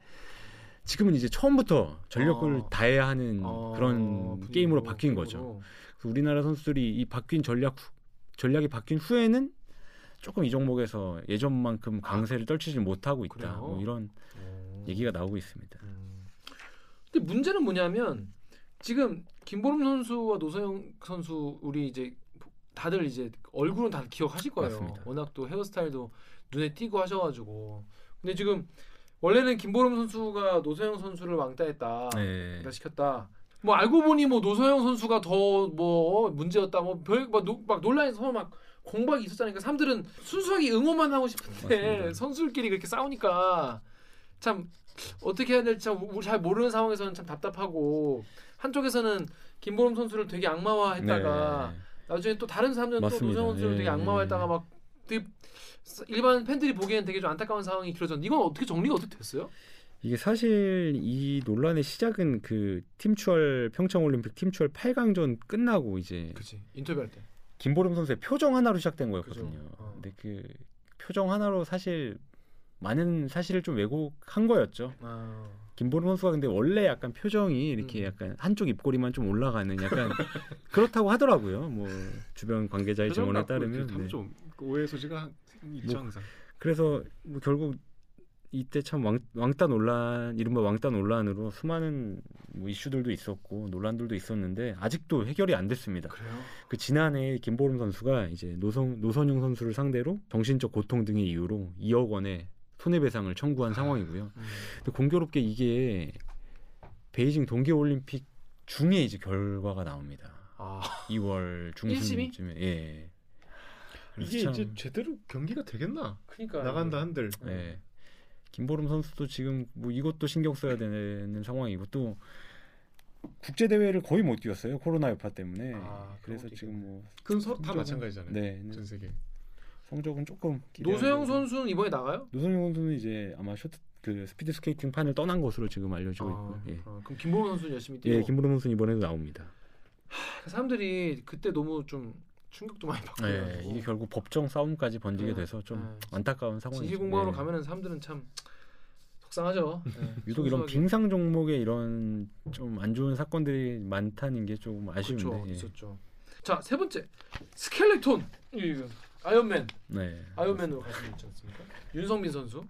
지금은 이제 처음부터 전력을 어. 다해야 하는 어, 그런 분위기로, 게임으로 바뀐. 거죠. 그래서 우리나라 선수들이 이 바뀐 전략 후- 전략이 바뀐 후에는 조금 이 종목에서 예전만큼 강세를 떨치지 못하고 있다. 그래요? 뭐 이런 어. 얘기가 나오고 있습니다. 음. 근데 문제는 뭐냐면 지금 김보름 선수와 노서영 선수 우리 이제 다들 이제 얼굴은 다 기억하실 거예요. 맞습니다. 워낙 또 헤어스타일도 눈에 띄고 하셔가지고. 근데 지금 원래는 김보름 선수가 노서영 선수를 왕따했다. 네. 다 시켰다. 뭐 알고 보니 뭐 노서영 선수가 더 뭐 문제였다. 뭐별막 논란에서 막 공박이 있었잖아요. 그러니까 사람들은 순수하게 응원만 하고 싶은데 맞습니다. 선수들끼리 그렇게 싸우니까 참 어떻게 해야 될지 잘 모르는 상황에서는 참 답답하고 한쪽에서는 김보름 선수를 되게 악마화했다가 네. 나중에 또 다른 사람들은 또 맞습니다. 노서영 선수를 예, 되게 악마화했다가 예. 막 되게 일반 팬들이 보기에는 되게 좀 안타까운 상황이 길어졌는데 이건 어떻게 정리가 어떻게 됐어요? 이게 사실 이 논란의 시작은 그 팀추얼 평창 올림픽 팀추얼 8강전 끝나고 이제 그렇지 인터뷰할 때. 김보름 선수의 표정 하나로 시작된 거였거든요. 어. 근데 그 표정 하나로 사실 많은 사실을 좀 왜곡한 거였죠. 아. 김보름 선수가 근데 원래 약간 표정이 이렇게 음. 약간 한쪽 입꼬리만 좀 올라가는 약간 그렇다고 하더라고요. 뭐 주변 관계자의 증언에 따르면 네. 좀그 오해 소지가 있죠 뭐, 항상. 그래서 뭐 결국 이때 참 왕, 왕따 논란 이른바 왕따 논란으로 수많은 뭐 이슈들도 있었고 논란들도 있었는데 아직도 해결이 안 됐습니다. 그래요. 그 지난해 김보름 선수가 이제 노성 노선용 선수를 상대로 정신적 고통 등의 이유로 2억 원의 손해배상을 청구한 상황이고요. 음. 근데 공교롭게 이게 베이징 동계올림픽 중에 이제 결과가 나옵니다. 아 2월 일심이? 중순쯤에 예. 그래서 이게 참, 이제 제대로 경기가 되겠나? 그러니까 나간다 한들. 예. 김보름 선수도 지금 뭐 이것도 신경 써야 되는 상황이고 또 국제 대회를 거의 못 뛰었어요 코로나 여파 때문에 아, 그래서 지금 뭐 그건 서로 다 마찬가지잖아요. 네, 전 세계. 성적은 조금 노선영 거. 선수는 이번에 나가요? 노선영 선수는 이제 아마 쇼트 그 스피드 스케이팅 판을 떠난 것으로 지금 알려지고 아, 있고요. 예. 아, 그럼 김보름 선수는 열심히 뛰고 예, 김보름 선수는 이번에도 나옵니다. 사람들이 그때 너무 좀 충격도 많이 받고 예, 이게 결국 법정 싸움까지 번지게 네, 돼서 좀 네. 안타까운 상황이죠. 진실 공방으로 예. 가면은 사람들은 참 속상하죠. 예, 유독 이런 순수하게. 빙상 종목에 이런 좀 안 좋은 사건들이 많다는 게 조금 아쉬운데. 그렇죠, 예. 있었죠. 자 세 번째 스켈레톤 이 아이언맨 네. 아이언맨으로 가시면 있지 않습니까? 윤성빈 선수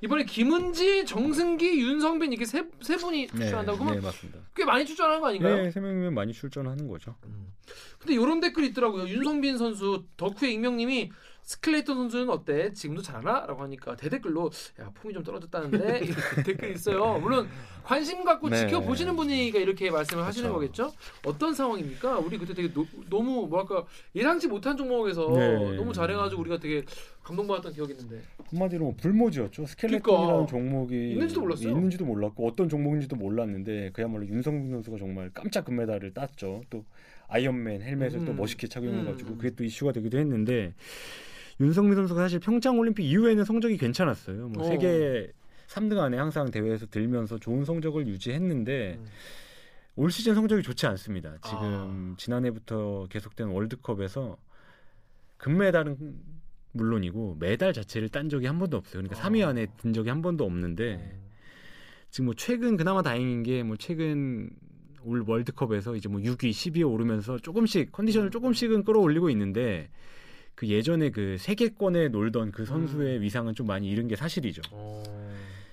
이번에 김은지, 정승기, 윤성빈 이렇게 세, 세 분이 네, 출전한다고 그러면 네, 맞습니다. 꽤 많이 출전하는 거 아닌가요? 네, 세 명이면 많이 출전하는 거죠. 음. 근데 이런 댓글 있더라고요. 윤성빈 선수 덕후의 익명님이 스켈레톤 선수는 어때? 지금도 잘하나? 라고 하니까 대댓글로 야 폼이 좀 떨어졌다는데 댓글이 있어요. 물론 관심 갖고 네. 지켜보시는 분이니까 이렇게 말씀을 하시는 그쵸. 거겠죠? 어떤 상황입니까? 우리 그때 되게 노, 너무 뭐랄까 예상치 못한 종목에서 네. 너무 잘해가지고 우리가 되게 감동받았던 기억이 있는데 한마디로 뭐 불모지였죠. 스켈레톤이라는 그러니까. 종목이 있는지도 몰랐어요. 있는지도 몰랐고 어떤 종목인지도 몰랐는데 그야말로 윤성빈 선수가 정말 깜짝 금메달을 땄죠. 또 아이언맨 헬멧을 또 음. 멋있게 착용해가지고 음. 그게 또 이슈가 되기도 했는데 윤성빈 선수가 사실 평창 올림픽 이후에는 성적이 괜찮았어요. 뭐 어. 세계 3등 안에 항상 대회에서 들면서 좋은 성적을 유지했는데 음. 올 시즌 성적이 좋지 않습니다. 지금 아. 지난해부터 계속된 월드컵에서 금메달은 물론이고 메달 자체를 딴 적이 한 번도 없어요. 그러니까 아. 3위 안에 든 적이 한 번도 없는데 어. 지금 뭐 최근 그나마 다행인 게 뭐 최근 올 월드컵에서 이제 뭐 6위, 10위에 오르면서 조금씩 컨디션을 조금씩은 끌어올리고 있는데 그 예전에 그 세계권에 놀던 그 선수의 위상은 좀 많이 잃은 게 사실이죠. 어.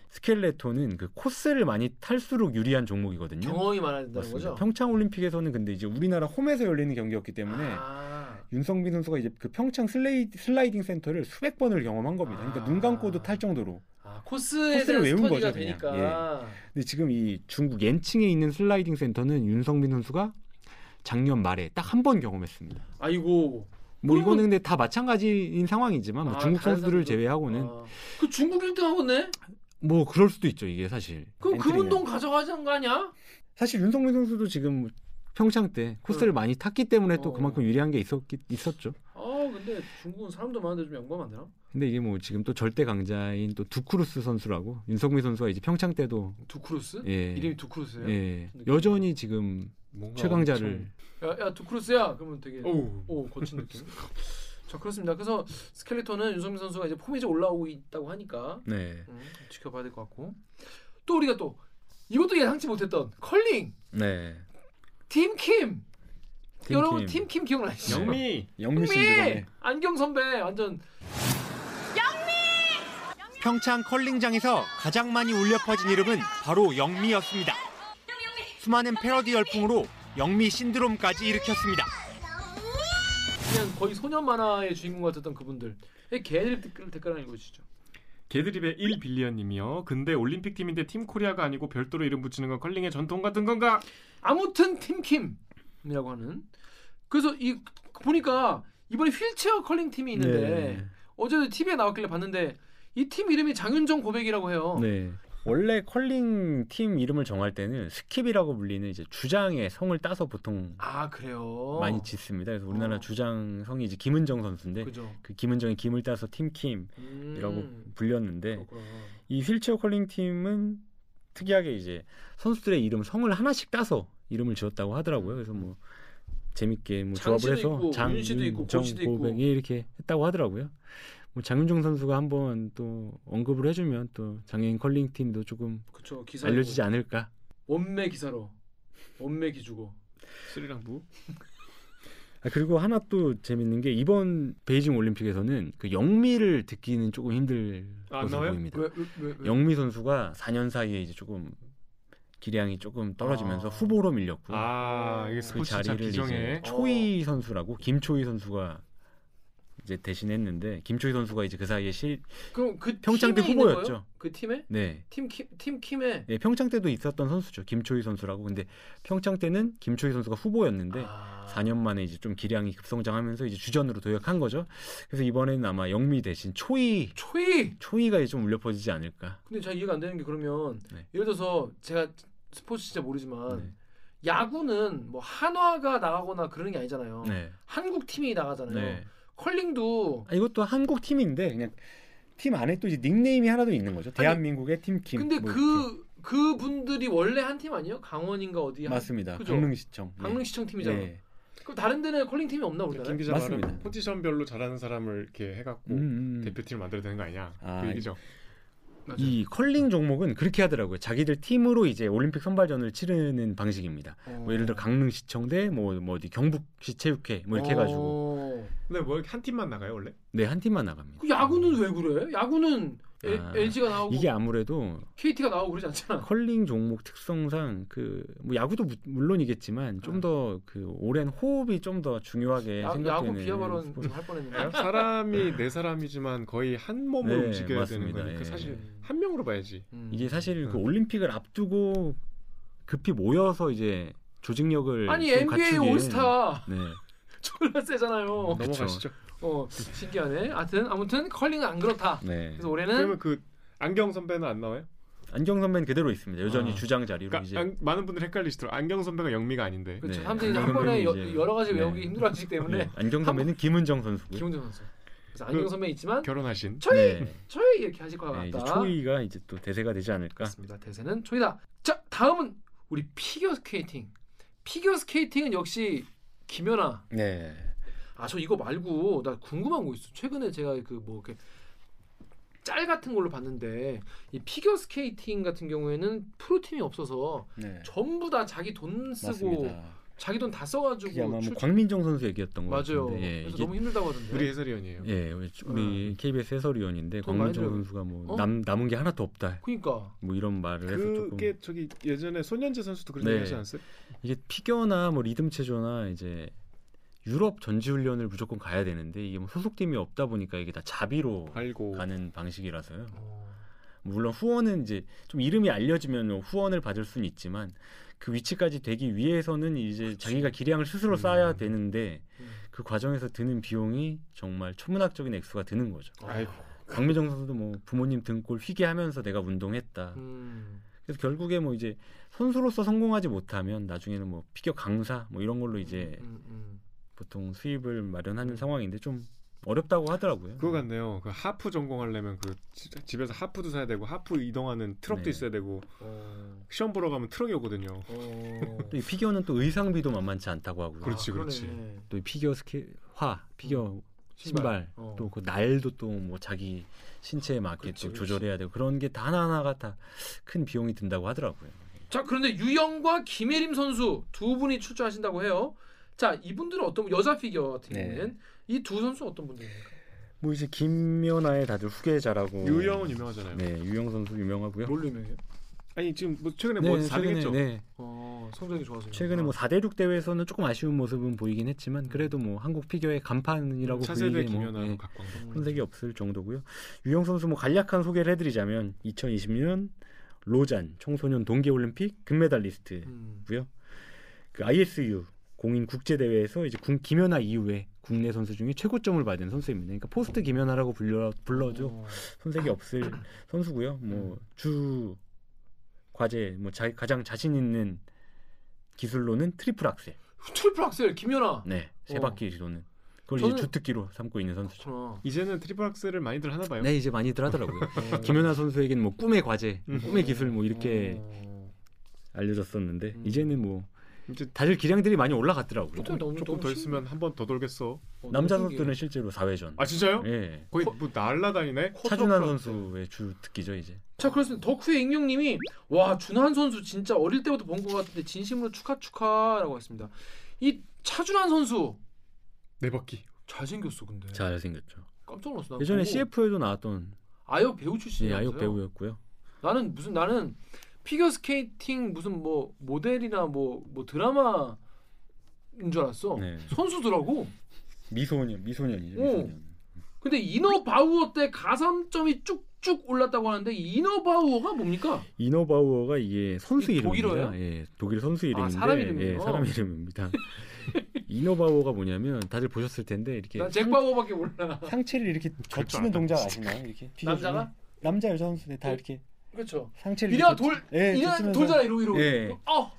스켈레톤은 그 코스를 많이 탈수록 유리한 종목이거든요. 경험이 많아야 된다는 맞습니다. 거죠? 평창 올림픽에서는 근데 이제 우리나라 홈에서 열리는 경기였기 때문에 아. 윤성빈 선수가 이제 그 평창 슬레이, 슬라이딩 센터를 수백 번을 경험한 겁니다. 그러니까 아. 눈 감고도 탈 정도로. 아, 코스에 코스를 대한 외운 거죠, 그냥. 되니까. 근데 지금 이 중국 옌칭에 있는 슬라이딩 센터는 윤성빈 선수가 작년 말에 딱 한 번 경험했습니다. 아이고. 뭐 이거는 근데 다 마찬가지인 상황이지만 뭐 아, 중국 선수들을 제외하고는 아. 그 중국 1등 하겠네? 뭐 그럴 수도 있죠 이게 사실. 그럼 그 엔트리는. 운동 가져가자는 거 아니야? 사실 윤성빈 선수도 지금 평창 때 코스를 응. 많이 탔기 때문에 또 어. 그만큼 유리한 게 있었기, 있었죠. 아 근데 중국은 사람도 많은데 좀 양보하면 안 되나? 근데 이게 뭐 지금 또 절대 강자인 또 두쿠르스 선수라고 윤성빈 선수가 이제 평창 때도 두쿠르스? 예, 이름이 두쿠르스예요? 예. 여전히 지금 최강자를 야, 야 두크루스야. 그러면 되게 엄청- 오 거친 느낌. 자 그렇습니다. 그래서 스켈레톤은 윤성민 선수가 이제 폼이 좀 올라오고 있다고 하니까 네, 음, 지켜봐야 될 것 같고 또 우리가 또 이것도 예상치 못했던 컬링 네. 팀킴 팀 여러분 킴. 팀킴 기억나시죠? 영미 영미 씨 안경 선배 완전 평창 컬링장에서 가장 많이 울려 퍼진 이름은 바로 영미였습니다. 수많은 패러디 열풍으로 영미 신드롬까지 일으켰습니다. 그냥 거의 소년 만화의 주인공 같았던 그분들 걔들 댓글 댓글 하나 읽어주시죠. 개드립의 1빌리언님이요. 근데 올림픽 팀인데 팀 코리아가 아니고 별도로 이름 붙이는 건 컬링의 전통 같은 건가? 아무튼 팀킴이라고 하는 그래서 이 보니까 이번에 휠체어 컬링 팀이 있는데 네. 어제도 TV에 나왔길래 봤는데 이 팀 이름이 장윤정 고백이라고 해요. 네. 원래 컬링 팀 이름을 정할 때는 스킵이라고 불리는 이제 주장의 성을 따서 보통 아 그래요. 많이 짓습니다. 그래서 우리나라 어. 주장 성이 이제 김은정 선수인데 그죠. 그 김은정의 김을 따서 팀킴이라고 음, 불렸는데 그렇구나. 이 휠체어 컬링 팀은 특이하게 이제 선수들의 이름 성을 하나씩 따서 이름을 지었다고 하더라고요. 그래서 뭐 재밌게 뭐장 조합을 해서 있고, 윤 씨도 있고, 장, 고 씨도 있고. 고백이 이렇게 했다고 하더라고요. 뭐 장윤정 선수가 한번 또 언급을 해주면 또 장애인 컬링 팀도 조금 그쵸 알려지지 않을까. 원매 기사로 원매 기주고 스리랑부. 아, 그리고 하나 또 재밌는 게 이번 베이징 올림픽에서는 그 영미를 듣기는 조금 힘들 안 것으로 나와요? 보입니다. 왜, 왜, 왜, 왜? 영미 선수가 4년 사이에 이제 조금 기량이 조금 떨어지면서 아. 후보로 밀렸고 아 이게 그 자리를 이제 초이 선수라고 김초이 선수가 이제 대신했는데 김초이 선수가 이제 그 사이에 실 그럼 그 평창 때 팀에 후보였죠. 그 팀에? 네. 팀, 킴, 팀 킴에 예, 평창 때도 있었던 선수죠. 김초희 선수라고. 근데 평창 때는 김초희 선수가 후보였는데 아. 4년 만에 이제 좀 기량이 급성장하면서 이제 주전으로 도약한 거죠. 그래서 이번에는 아마 영미 대신 초이 초이. 초이가 이제 좀 울려 퍼지지 않을까. 근데 잘 이해가 안 되는 게 그러면 네. 예를 들어서 제가 스포츠 진짜 모르지만 네. 야구는 뭐 한화가 나가거나 그러는 게 아니잖아요. 네. 한국 팀이 나가잖아요. 네. 컬링도 아, 이것도 한국 팀인데 그냥 팀 안에 또 이제 닉네임이 하나도 있는 거죠. 대한민국의 팀 김. 근데 뭐 그 그분들이 원래 한 팀 아니에요? 강원인가 어디. 한- 맞습니다. 그죠? 강릉시청. 네. 강릉시청 팀이잖아. 네. 그럼 다른 데는 컬링 팀이 없나 우리나라? 김 기자 맞습니다. 말은 포지션별로 잘하는 사람을 이렇게 해갖고 음, 음. 대표팀을 만들어야 되는 거 아니냐 아, 그 얘기죠. 맞아요. 이 컬링 종목은 그렇게 하더라고요. 자기들 팀으로 이제 올림픽 선발전을 치르는 방식입니다. 어. 뭐 예를 들어 강릉시청 대 뭐 뭐 어디 경북시 체육회 뭐 이렇게 해가지고 어. 근데 뭐 한 팀만 나가요 원래? 네 한 팀만 나갑니다. 그 야구는 왜 그래? 야구는 에- 아, LG가 나오고 이게 아무래도 KT가 나오고 그러지 않잖아. 컬링 종목 특성상 그 뭐 야구도 무- 물론이겠지만 좀 더 그 오랜 호흡이 좀 더 중요하게 야, 야구 생각되는 비하 발언. 할 뻔했는데. 사람이 네 사람이지만 거의 한 몸으로 네, 움직여야 되는 맞습니다. 거니까 예. 사실 한 명으로 봐야지. 음. 이게 사실 그 음. 올림픽을 앞두고 급히 모여서 이제 조직력을 아니 좀 NBA 갖추기엔- 올스타 네. 졸라 세잖아요. 넘어가시죠. 어 신기하네. 하여튼 아무튼 컬링은 안 그렇다. 네. 그래서 올해는 그러면 그 안경 선배는 안 나와요? 안경 선배는 그대로 있습니다. 여전히 아. 주장 자리로 그러니까 이제 안- 많은 분들이 헷갈리시더라고. 안경 선배가 영미가 아닌데. 그렇죠. 네. 사람들이 한 번에 여, 여러 가지 네. 외우기 힘들어하시기 때문에 네. 안경 선배는 김은정 선수고요. 김원정 선수. 그래서 안경 그- 선배 있지만 결혼하신. 초이 네. 초이 이렇게 하실 것 네, 같다. 이제 초이가 이제 또 대세가 되지 않을까. 그렇습니다. 대세는 초이다. 자 다음은 우리 피겨 스케이팅. 피겨 스케이팅은 역시 김연아. 네. 아 저 이거 말고 나 궁금한 거 있어. 최근에 제가 그 뭐 이렇게 짤 같은 걸로 봤는데 이 피겨 스케이팅 같은 경우에는 프로팀이 없어서 네. 전부 다 자기 돈 쓰고 맞습니다. 자기 돈다 그게 써가지고 아마 뭐 출... 곽민정 선수 얘기였던 거 맞아요. 같은데. 예, 그래서 이게 너무 힘들다고 하던데. 우리 해설위원이에요. 예, 우리, 우리 KBS 해설위원인데 곽민정. 선수가 뭐 어? 남, 남은 게 하나도 없다. 그러니까 뭐 이런 말을 해서 조금 그게 저기 예전에 손현재 선수도 그런 네. 얘기 하지 않았어요? 이게 피겨나 뭐 리듬 체조나 이제 유럽 전지 훈련을 무조건 가야 되는데 이게 뭐 소속팀이 없다 보니까 이게 다 자비로 알고 가는 방식이라서요. 어, 물론 후원은 이제 좀 이름이 알려지면 후원을 받을 수는 있지만 그 위치까지 되기 위해서는 이제 자기가 기량을 스스로 음. 쌓아야 되는데 음. 그 과정에서 드는 비용이 정말 천문학적인 액수가 드는 거죠. 아이고. 곽민정 선수도 뭐 부모님 등골 휘게 하면서 내가 운동했다. 음. 그래서 결국에 뭐 이제 선수로서 성공하지 못하면 나중에는 뭐 피겨 강사 뭐 이런 걸로 이제 음, 음. 보통 수입을 마련하는 상황인데 좀 어렵다고 하더라고요. 그거 같네요. 그 하프 전공하려면 그 지- 집에서 하프도 사야 되고 하프 이동하는 트럭도 네. 있어야 되고 어, 시험 보러 가면 트럭이 오거든요. 어. 또 이 피겨는 또 의상비도 만만치 않다고 하고요. 그렇지, 아, 그렇지. 또 이 피겨 스케 화, 피겨 신발, 어. 또그 날도 또 뭐 자기 신체에 맞게 그렇지, 또. 조절해야 되고 그런 게 다 하나하나가 다 큰 비용이 든다고 하더라고요. 자 그런데 유영과 김예림 선수 두 분이 출전하신다고 해요. 자 이분들은 어떤 여자 피겨 같은 네. 경우는 이 두 선수 는 어떤 분들입니까? 뭐 이제 김연아의 다들 후계자라고. 유영은 유명하잖아요. 네, 유영 선수 유명하고요. 뭘 유명해요? 아니 지금 뭐 최근에 뭐 네, 4등 했죠. 네, 어 성적이 좋아서 최근에 뭐 4대 6 대회에서는 조금 아쉬운 모습은 보이긴 했지만 그래도 뭐 한국 피겨의 간판이라고 차세대 보이게 뭐 김연아, 예, 각광도. 손색이 없을 정도고요. 유영 선수 뭐 간략한 소개를 해드리자면 2020년 로잔 청소년 동계올림픽 금메달리스트고요. 음. 그 ISU 공인 국제 대회에서 이제 군 김연아 이후에 국내 선수 중에 최고점을 받은 선수입니다. 그러니까 포스트 김연아라고 불러 불러줘 어. 손색이 없을 선수고요. 뭐주 과제 뭐 자, 가장 자신 있는 기술로는 트리플 악셀. 트리플 악셀 김연아. 네, 세 어. 바퀴 도는 그걸 저는- 이제 주특기로 삼고 있는 선수죠. 그렇구나. 이제는 트리플 악셀을 많이들 하나 봐요. 네, 이제 많이들 하더라고요. 어. 김연아 선수에게는 뭐 꿈의 과제, 음. 꿈의 기술 뭐 이렇게 어. 알려졌었는데 음. 이제는 뭐 이제 다들 기량들이 많이 올라갔더라고요. 조금 너무 조금 너무 더 신- 있으면 한 번 더 돌겠어. 어, 남자. 선수들은 실제로 4회전. 아 진짜요? 예. 거의 뭐 날라다니네. 차준환 선수의 주 특기죠 이제. 자 그렇습니다. 덕후의 익명님이 와 준환 선수 진짜 어릴 때부터 본 것 같은데 진심으로 축하 축하라고 했습니다. 이 차준환 선수 네 바퀴. 잘생겼어 근데. 잘 생겼죠. 깜짝 놀랐어. 나 예전에 보고. CF에도 나왔던 아역 배우 예, 출신이라서요. 아역 배우였고요. 나는 무슨 나는 피겨 스케이팅 무슨 뭐 모델이나 뭐뭐 드라마인 줄 알았어. 네. 선수더라고. 미소년, 미소년이죠. 오. 미소년. 근데 이너 바우어 때 가산점이 쭉쭉 올랐다고 하는데 이너 바우어가 뭡니까? 이너바우어가 이게 선수 이 이름입니다. 독일어예요? 예, 독일 선수 이름인데 사람 이름이에요? 예, 사람 이름입니다. 이너바우어가 뭐냐면 다들 보셨을 텐데 이렇게 난 잭 바우어밖에 몰라. 상, 상체를 이렇게 젖히는 동작 아시나요? 이렇게? 남자가? 남자 여자 선수들 다 어? 이렇게 그렇죠. 상체를 이래야 돌, 예, 이래야 젖히면서 돌잖아 이러고 이러고. 예. 어,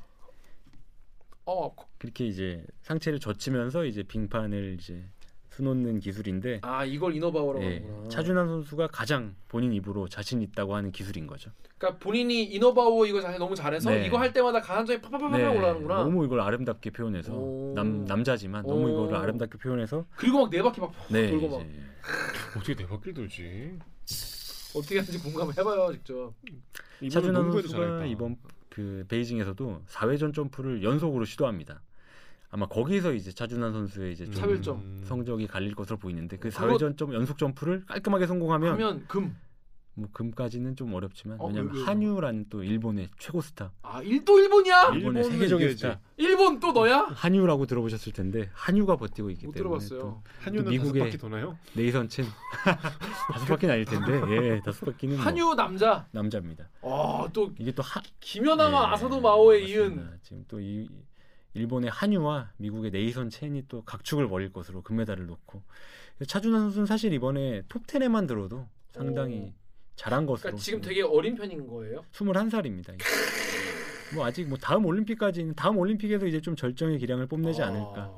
어, 그렇게 이제 상체를 젖히면서 이제 빙판을 이제 수놓는 기술인데 아 이걸 이너 바우어라고 예, 하는구나. 차준환 선수가 가장 본인 입으로 자신 있다고 하는 기술인 거죠. 그러니까 본인이 이너 바우어 이거 잘 너무 잘해서 네. 이거 할 때마다 가산점이 팍팍팍팍 올라가는구나. 너무 이걸 아름답게 표현해서 오. 남 남자지만 너무 오. 이거를 아름답게 표현해서 그리고 막 네 바퀴 막 네 돌고 막 이제 어떻게 네 바퀴를 돌지? 어떻게 하는지 공감을 해봐요 직접. 차준환 선수가. 이번 그 베이징에서도 4회전 점프를 연속으로 시도합니다. 아마 거기서 이제 차준환 선수의 이제 좀 차별점. 음. 성적이 갈릴 것으로 보이는데 그 그거- 4회전 점 연속 점프를 깔끔하게 성공하면 하면 금. 뭐 금까지는 좀 어렵지만 어, 왜냐면 왜, 왜? 하뉴라는 또 일본의 최고 스타, 아 일도 일본이야? 일본의 세계적인. 스타 일본 또 너야? 하뉴라고 들어보셨을 텐데 하뉴가 버티고 있기 못 때문에 들어봤어요. 또 하뉴는 미국의- 다섯 바퀴 도나요? 네이선 첸 다섯 바퀴는 아닐 텐데 예 다섯 바퀴는 뭐 한유 남자. 남자입니다. 아또 이게 또 하, 김연아와 예, 아사도 마오에 맞습니다. 이은 지금 또 이 일본의 한유와 미국의 네이선 첸이 또 각축을 벌일 것으로 금메달을 놓고 차준환 선수는 사실 이번에 톱 10에만 들어도 상당히 잘한 것으로 그러니까 지금 되게 어린 편인 거예요. 21살입니다. 뭐 아직 뭐 다음 올림픽까지는 다음 올림픽에서 이제 좀 절정의 기량을 뽐내지 아. 않을까.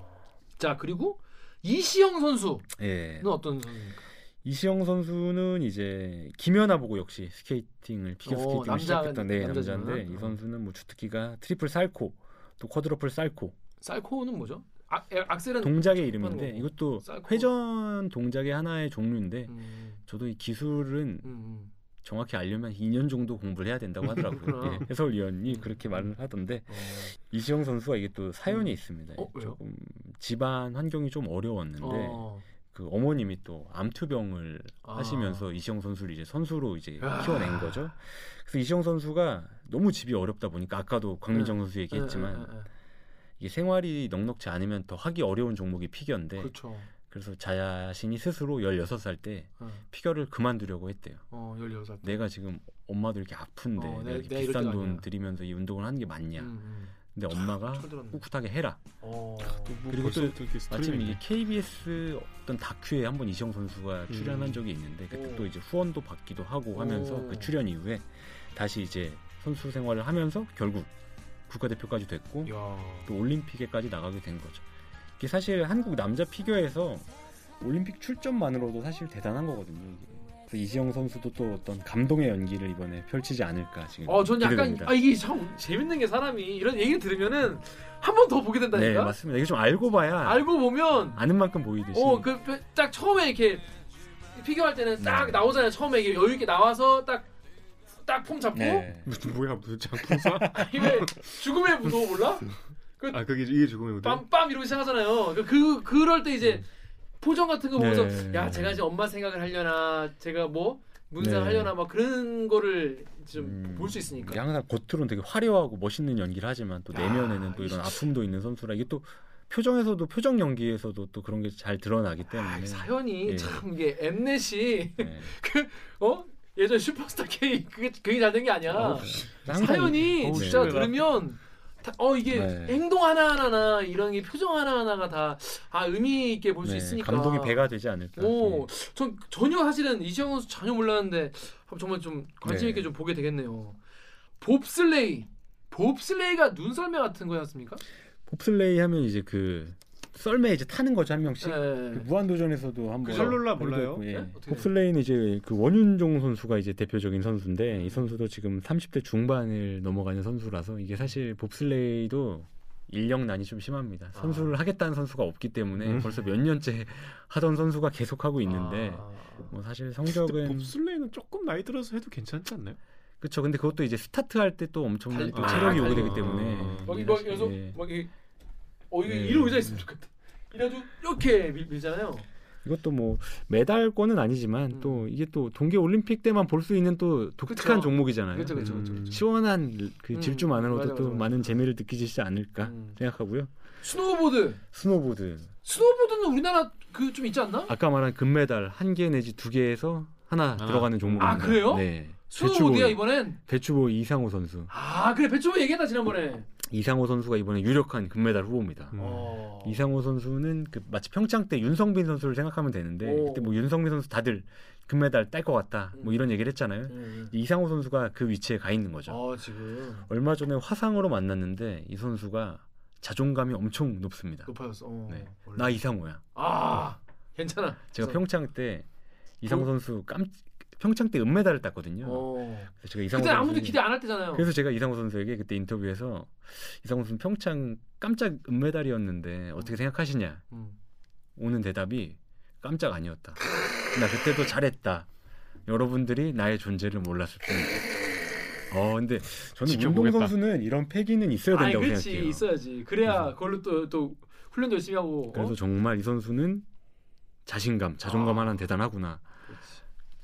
자 그리고 이시형 선수는 예. 어떤 선수입니까? 이시형 선수는 이제 김연아 보고 역시 스케이팅을 피겨 어, 스케이팅을 남자- 시작했던 네, 남자지만. 남자인데 이 어. 선수는 뭐 주특기가 트리플 살코 또 쿼드러플 살코 살코는 뭐죠? 악, 에, 악셀은 동작의 이름인데 거고. 이것도 살코. 회전 동작의 하나의 종류인데 음, 저도 이 기술은 음, 음. 정확히 알려면 2년 정도 공부를 해야 된다고 하더라고요. 예, 해설위원이 그렇게 말을 하던데 어. 이시영 선수가 이게 또 사연이 음. 있습니다. 어? 조금 집안 환경이 좀 어려웠는데 어. 그 어머님이 또 암투병을 아. 하시면서 이시영 선수를 이제 선수로 이제 아. 키워낸 거죠. 그래서 이시영 선수가 너무 집이 어렵다 보니까 아까도 광민정 선수 얘기했지만 에, 에, 에, 에. 이게 생활이 넉넉지 않으면 더 하기 어려운 종목이 피겨인데 그렇죠. 그래서 자신이 스스로 16살 때 어, 피겨를 그만두려고 했대요. 어 16살. 내가 지금 엄마도 이렇게 아픈데 어, 내가 내가- 이렇게 내가 비싼 돈 아니야. 들이면서 이 운동을 하는 게 맞냐. 음, 음. 근데 엄마가 철들었네. 꿋꿋하게 해라. 어. 뭐 그리고 또 마침. 이게 KBS 어떤 다큐에 한번 이시영 선수가 출연한 음. 적이 있는데 그때 오. 또 이제 후원도 받기도 하고 하면서 오. 그 출연 이후에 다시 이제 선수 생활을 하면서 결국 국가대표까지 됐고 야. 또 올림픽에까지 나가게 된 거죠. 이게 사실 한국 남자 피겨에서 올림픽 출전만으로도 사실 대단한 거거든요. 이게. 그래서 이시영 선수도 또 어떤 감동의 연기를 이번에 펼치지 않을까 지금 어, 전 약간 기대됩니다. 아 이게 참 재밌는 게 사람이 이런 얘기를 들으면은 한 번 더 보게 네 된다니까. 맞습니다. 이게 좀 알고 봐야 알고 보면 아는 만큼 보이듯이 어 그 딱 처음에 이렇게 피겨 할 때는 딱 네. 나오잖아요. 처음에 이게 여유 있게 나와서 딱 딱폼 잡고 네. 무슨 뭐야 무슨 장풍사? 이게 죽음의 무도 몰라? 아 그게 이게 죽음의 무대. 빰빰 이러고 시작하잖아요. 그, 그 그럴 때 이제 표정 같은 거 보면서 네. 야 제가 이제 엄마 생각을 하려나 제가 뭐 문상 네. 하려나 막 그런 거를 좀 음, 볼수 있으니까. 항상 겉으로는 되게 화려하고 멋있는 연기를 하지만 또 야, 내면에는 또 이런 아픔도 있는 선수라 이게 또 표정에서도 표정 연기에서도 또 그런 게 잘 드러나기 때문에 아, 사연이 예. 참 이게 엠넷이 네. 어 예전 슈퍼스타 K 그게 그게 잘 된 게 아니야. 어, 사연이 어우, 진짜 심해라. 들으면 다, 어 이게 네. 행동 하나 하나나 이런 게 표정 하나 하나가 다 아 의미 있게 볼수 네, 있으니까 감동이 배가 되지 않을까. 오, 예. 전 전혀 사실은 이시영 선수 전혀 몰랐는데 정말 좀 관심 네. 있게 좀 보게 되겠네요. 봅슬레이, 봅슬레이가 눈썰매 같은 거였습니까? 봅슬레이 하면 이제 그 썰매 이제 타는 거죠 한 명씩. 네. 그 무한도전에서도 한번? 설룰라 해도 몰라요? 예. 네? 봅슬레이는 이제 그 원윤종 선수가 이제 대표적인 선수인데 이 선수도 지금 30대 중반을 넘어가는 선수라서 이게 사실 봅슬레이도 인력난이 좀 심합니다. 아. 선수를 하겠다는 선수가 없기 때문에 음. 벌써 몇 년째 하던 선수가 계속 하고 있는데 아, 뭐 사실 성적은 봅슬레이는 조금 나이 들어서 해도 괜찮지 않나요? 그렇죠. 근데 그것도 이제 스타트 할 때 또 엄청난 또 달- 체력이 아, 오게 되기 달리기. 때문에 아. 막 이거 사실, 여기서 예. 막 이, 어 이거 네. 이러고 의자 있으면 좋겠다. 이래가지고 이렇게 밀, 밀잖아요. 이것도 뭐 메달권은 아니지만 음. 또 이게 또 동계 올림픽 때만 볼 수 있는 또 독특한 그쵸. 종목이잖아요. 그렇죠, 그렇죠, 음. 그렇죠. 시원한 그 음, 질주만으로도 맞아, 또 맞아, 맞아. 많은 재미를 느끼지 않을까 음. 생각하고요. 스노우보드. 스노보드 스노우보드는 우리나라 그 좀 있지 않나? 아까 말한 금메달 한 개 내지 두 개에서 하나 하나. 들어가는 종목입니다. 아, 그래요? 네. 스노우보드야 배추보이, 이번엔. 배추보이 이상호 선수. 아 그래 배추보이 얘기했다 지난번에. 이상호 선수가 이번에 유력한 금메달 후보입니다. 음. 어. 이상호 선수는 그 마치 평창 때 윤성빈 선수를 생각하면 되는데 오. 그때 뭐 윤성빈 선수 다들 금메달 딸 것 같다 뭐 음. 이런 얘기를 했잖아요. 음. 이상호 선수가 그 위치에 가 있는 거죠. 어 지금 얼마 전에 화상으로 만났는데 이 선수가 자존감이 엄청 높습니다. 높아졌어. 어, 네. 나 이상호야. 아 괜찮아. 제가 그래서- 평창 때 이상호 어? 선수 깜 평창 때 은메달을 땄거든요. 어. 그래서 제가 이상호 그때 아무도 선수에게- 기대 안 할 때잖아요. 그래서 제가 이상호 선수에게 그때 인터뷰에서 이상호 선수 평창 깜짝 은메달이었는데 어떻게 생각하시냐? 음. 오는 대답이 깜짝 아니었다. 나 그때도 잘했다. 여러분들이 나의 존재를 몰랐을 뿐이다. 어 근데 저는. 운동 선수는 이런 패기는 있어야 아니 된다고 그렇지 생각해요. 있어야지. 그래야 그걸로 또 또 훈련도 열심히 하고. 그래서 어? 정말 이 선수는 자신감, 자존감 아. 하나는 대단하구나.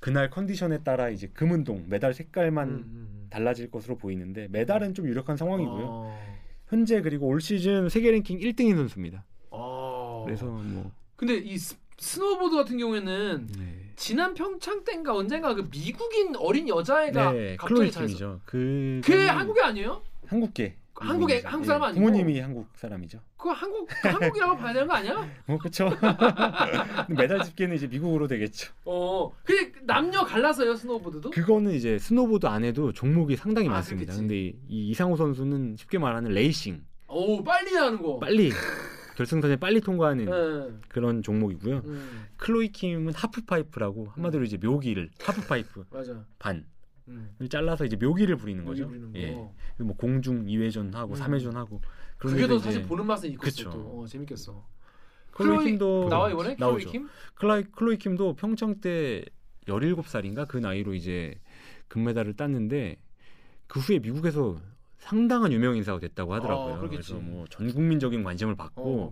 그날 컨디션에 따라 이제 금운동 메달 색깔만 음, 음, 음. 달라질 것으로 보이는데 메달은 좀 유력한 상황이고요. 어. 현재 그리고 올 시즌 세계 랭킹 1등인 선수입니다. 어. 그래서 뭐 근데 이 스, 스노보드 같은 경우에는 네. 지난 평창 때인가 언젠가 그 미국인 어린 여자애가 네, 갑자기. 킴이죠. 그 그게 한국애 아니에요? 한국계. 한국에- 일본이죠. 한국 사람 예, 아니고? 부모님이 한국 사람이죠. 그거 한국 그 한국이라고 봐야 되는 거 아니야? 뭐 그렇죠. 메달 집계는 이제 미국으로 되겠죠. 어. 근데 남녀 갈라서요 스노보드도? 그거는 이제 스노보드 안에도 종목이 상당히 아, 많습니다. 그렇겠지. 근데 이, 이 이상호 선수는 쉽게 말하는 레이싱, 오 빨리 하는 거. 빨리 결승선에 빨리 통과하는 네. 그런 종목이고요. 음, 클로이 킴은 하프파이프라고 한마디로 이제 묘기를 하프파이프 맞아. 반을 음. 잘라서 이제 묘기를 부리는 거죠. 부리는 거. 예. 뭐 공중 2회전 하고 음. 3회전 하고 그게 더 사실 보는 맛은. 또. 어, 재밌겠어. 클로이 킴도 나와 이번에 클로이. 킴? 클로이, 클로이 킴도 평창 때 17살인가 그 나이로 이제 금메달을 땄는데 그 후에 미국에서 상당한 유명 인사가 됐다고 하더라고요. 어, 그렇겠지. 그래서 뭐 전 국민적인 관심을 받고 어.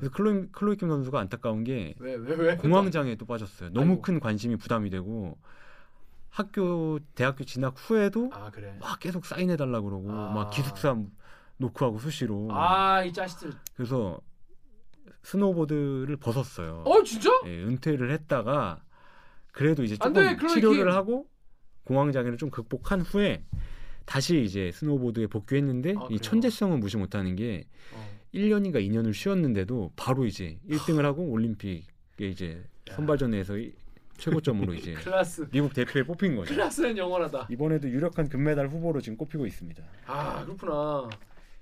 그래서 클로이, 클로이 킴 선수가 안타까운 게 왜, 왜, 왜? 공황장애에 또 빠졌어요. 너무 아이고. 큰 관심이 부담이 되고 학교 대학교 진학 후에도 아, 그래. 막 계속 사인해 달라 그러고 아. 막 기숙사 노크하고 수시로 아, 이 자식들. 그래서 스노보드를 벗었어요. 어, 진짜? 예, 은퇴를 했다가 그래도 이제 안 조금 돼, 치료를 킴. 하고 공황 장애를 좀 극복한 후에 다시 이제 스노보드에 복귀했는데 아, 이? 천재성은 무시 못하는 게 어. 1년인가 2년을 쉬었는데도 바로 이제 1등을 하고 올림픽에 이제 야. 선발전에서 이- 최고점으로 이제 클라스. 미국 대표에 뽑힌 거죠. 클라스는 영원하다. 이번에도 유력한 금메달 후보로 지금 꼽히고 있습니다. 아, 그렇구나.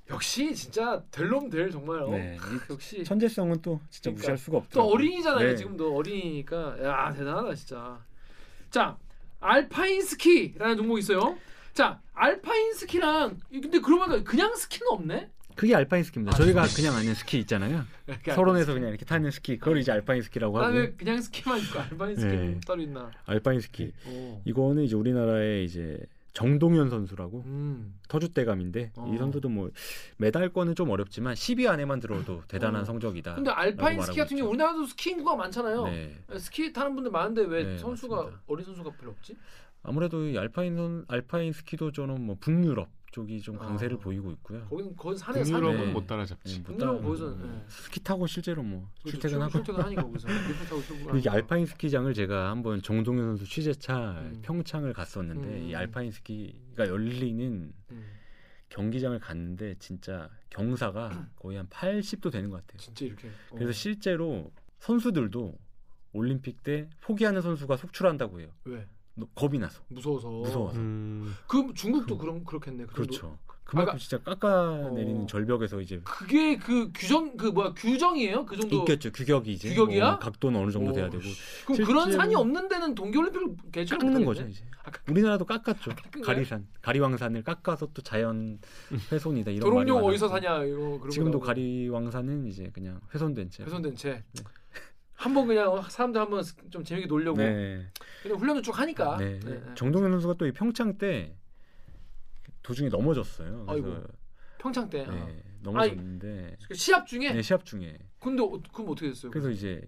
역시 진짜 될 놈 될 정말. 어. 네, 이 역시 천재성은 또 진짜 그러니까 무시할 수가 또 없더라고요. 어린이잖아요. 네. 지금도 어린이니까 야 대단하다 진짜. 자 알파인 스키라는 종목이 있어요. 자 알파인 스키랑 근데 그러면 그냥 스키는 없네? 그게 알파인 스키입니다. 아, 저희가 그냥 아는 스키 있잖아요. 이렇게 설원에서 그냥 이렇게 타는 스키, 그걸 이제 알파인 스키라고 하고 나는 그냥 스키만 있고 알파인 스키는 네. 따로 있나? 알파인 스키. 오. 이거는 이제 우리나라의 이제 정동현 선수라고 음. 터줏대감인데 어. 이 선수도 뭐 메달권은 좀 어렵지만 10위 안에만 들어도 대단한 어. 성적이다. 근데 알파인 스키 같은 경우. 우리나라도 스키 인구가 많잖아요. 네. 스키 타는 분들 많은데 왜 네, 선수가 맞습니다. 어린 선수가 별로 없지? 아무래도 이 알파인 선, 알파인 스키도 저는 뭐 북유럽 쪽이 좀 강세를 아. 보이고 있고요. 거기는 거기 산에 산에 북유럽은 네. 못 따라잡지. 네, 못 따라- 거기서 음, 네. 스키 타고 실제로 뭐 그렇죠. 출퇴근하고 출퇴근하니까 거기서 타고. 이게 알파인 스키장을 제가 한번 정동현 선수 취재차 음. 평창을 갔었는데 음. 이 알파인 스키가 열리는 음. 경기장을 갔는데 진짜 경사가 거의 한 80도 되는 것 같아요. 진짜 이렇게. 어. 그래서 실제로 선수들도 올림픽 때 포기하는 선수가 속출한다고 해요. 왜 너- 겁이 나서. 무서워서. 무서워서. 음, 그 중국도 그런 그렇겠네. 그? 그렇죠. 그만큼 아까- 진짜 깎아내리는 어. 절벽에서 이제 그게 그 규정 그 뭐야 규정이에요? 그 정도. 있겠죠. 규격이 이제 규격이야? 뭐 각도는 어느 정도 오, 돼야 되고 그럼 실제로- 그런 산이 없는 데는 동계올림픽을 개최를 깎는? 거죠 이제. 아, 깎- 우리나라도 깎았죠. 거예요? 가리산, 가리왕산을 깎아서 또 자연 훼손이다 이런 말이 도롱뇽 어디서. 사냐 이거 지금도. 가리왕산은 이제 그냥 훼손된 채. 훼손된 채. 네. 한번 그냥 사람들 한번 좀 재밌게 놀려고 네. 그냥 훈련을 쭉 하니까. 네. 네, 네. 정동현 선수가 또 이 평창 때 도중에 넘어졌어요. 그래서 아이고. 평창 때. 아. 네, 넘어졌는데 그 시합 중에. 네, 시합 중에. 근데 어, 그럼 어떻게 됐어요? 그래서 이제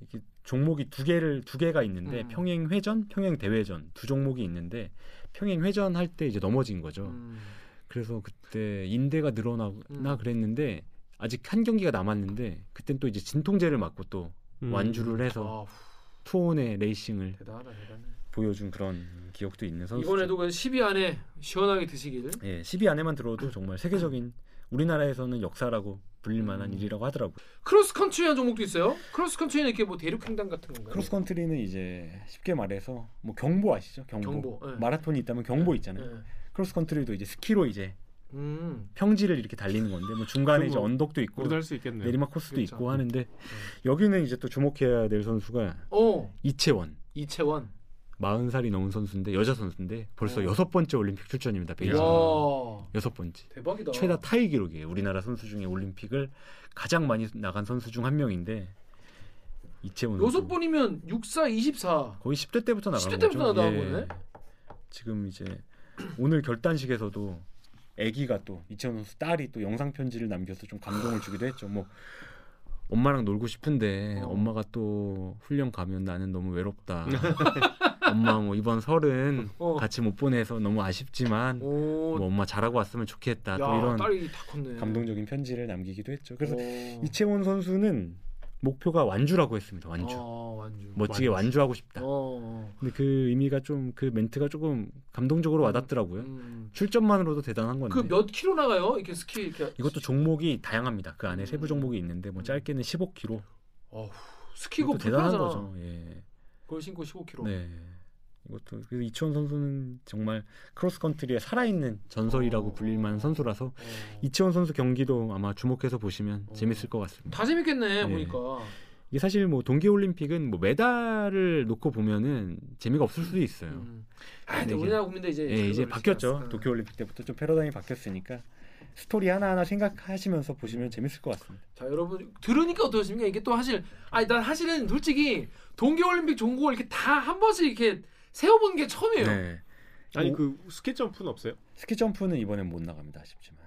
종목이 두 개를 두 개가 있는데 음. 평행 회전, 평행 대회전 두 종목이 있는데 평행 회전 할 때 이제 넘어진 거죠. 음. 그래서 그때 인대가 늘어나나 음. 그랬는데 아직 한 경기가 남았는데 그땐 또 이제 진통제를 맞고 또 음. 완주를 해서 아, 투혼의 레이싱을 대단하다 대단해. 보여준 그런 기억도 있는 선수. 이번에도 그 10위 안에 시원하게 드시길. 예, 10위 안에만 들어도 정말 세계적인 우리나라에서는 역사라고 불릴 만한 음. 일이라고 하더라고요. 크로스 컨트리한 종목도 있어요. 크로스 컨트리는 이렇게 뭐 대륙 횡단 같은 건가요? 크로스컨트리는 이제 쉽게 말해서 뭐 경보 아시죠? 경보. 경보, 예. 마라톤이 있다면 경보 있잖아요. 네. 크로스컨트리도 이제 스키로 이제 음. 평지를 이렇게 달리는 건데 뭐 중간에 이제 뭐 언덕도 있고. 내리막 코스도 그렇죠. 있고 하는데 여기는 이제 또 주목해야 될 선수가 어 이채원. 이채원. 40살이 넘은 선수인데 여자 선수인데 벌써 어. 여섯 번째 올림픽 출전입니다. 베이징. 여섯 번째. 대박이다. 최다 타이 기록이에요. 우리나라 선수 중에 올림픽을 가장 많이 나간 선수 중 한 명인데 이채원 여섯. 번이면 64, 24. 거의 10대 때부터 나간 10대 거죠. 때부터 나간 거네. 지금 이제 오늘 결단식에서도 아기가 또 이채원 선수 딸이 또 영상 편지를 남겨서 좀 감동을 주기도 했죠. 뭐 엄마랑 놀고 싶은데 어. 엄마가 또 훈련 가면 나는 너무 외롭다. 엄마 뭐 이번 설은 어. 같이 못 보내서 너무 아쉽지만 오. 뭐 엄마 잘하고 왔으면 좋겠다. 야, 또 이런. 감동적인 편지를 남기기도 했죠. 그래서 오. 이채원 선수는 목표가 완주라고 했습니다. 완주. 어, 완주. 멋지게 완주. 하고 싶다. 어. 근데 그 의미가 좀 그 멘트가 조금 감동적으로 와닿더라고요. 음. 출전만으로도 대단한 건데. 그 몇 킬로 나가요? 이렇게 스키 이렇게. 이것도 종목이 다양합니다. 그 안에 음. 세부 종목이 있는데 뭐 짧게는 15km. 어후, 스키고 대단한. 거죠. 예. 그걸 신고 15kg. 네. 이것도 그래서 이치원 선수는 정말 크로스컨트리의 살아있는 전설이라고 어. 불릴 만한 선수라서 어. 이치원 선수 경기도 아마 주목해서 보시면 어. 재밌을 것 같습니다. 다 재밌겠네 네. 보니까. 이게 사실 뭐 동계올림픽은 뭐 메달을 놓고 보면은 재미가 없을 수도 있어요. 음. 아, 근데 우리나라 국민들 이제 예, 이제 바뀌었죠. 도쿄올림픽 때부터 좀 패러다임이 바뀌었으니까 스토리 하나하나 생각하시면서 보시면 재밌을 것 같습니다. 자 여러분 들으니까 어떠십니까? 이게 또 사실 아니 난 사실은 솔직히 동계올림픽 종목을 이렇게 다 한 번씩 이렇게 세어본 게 처음이에요. 네. 아니 오- 그 스키 점프는 없어요? 스키 점프는 이번엔 못 나갑니다. 아쉽지만.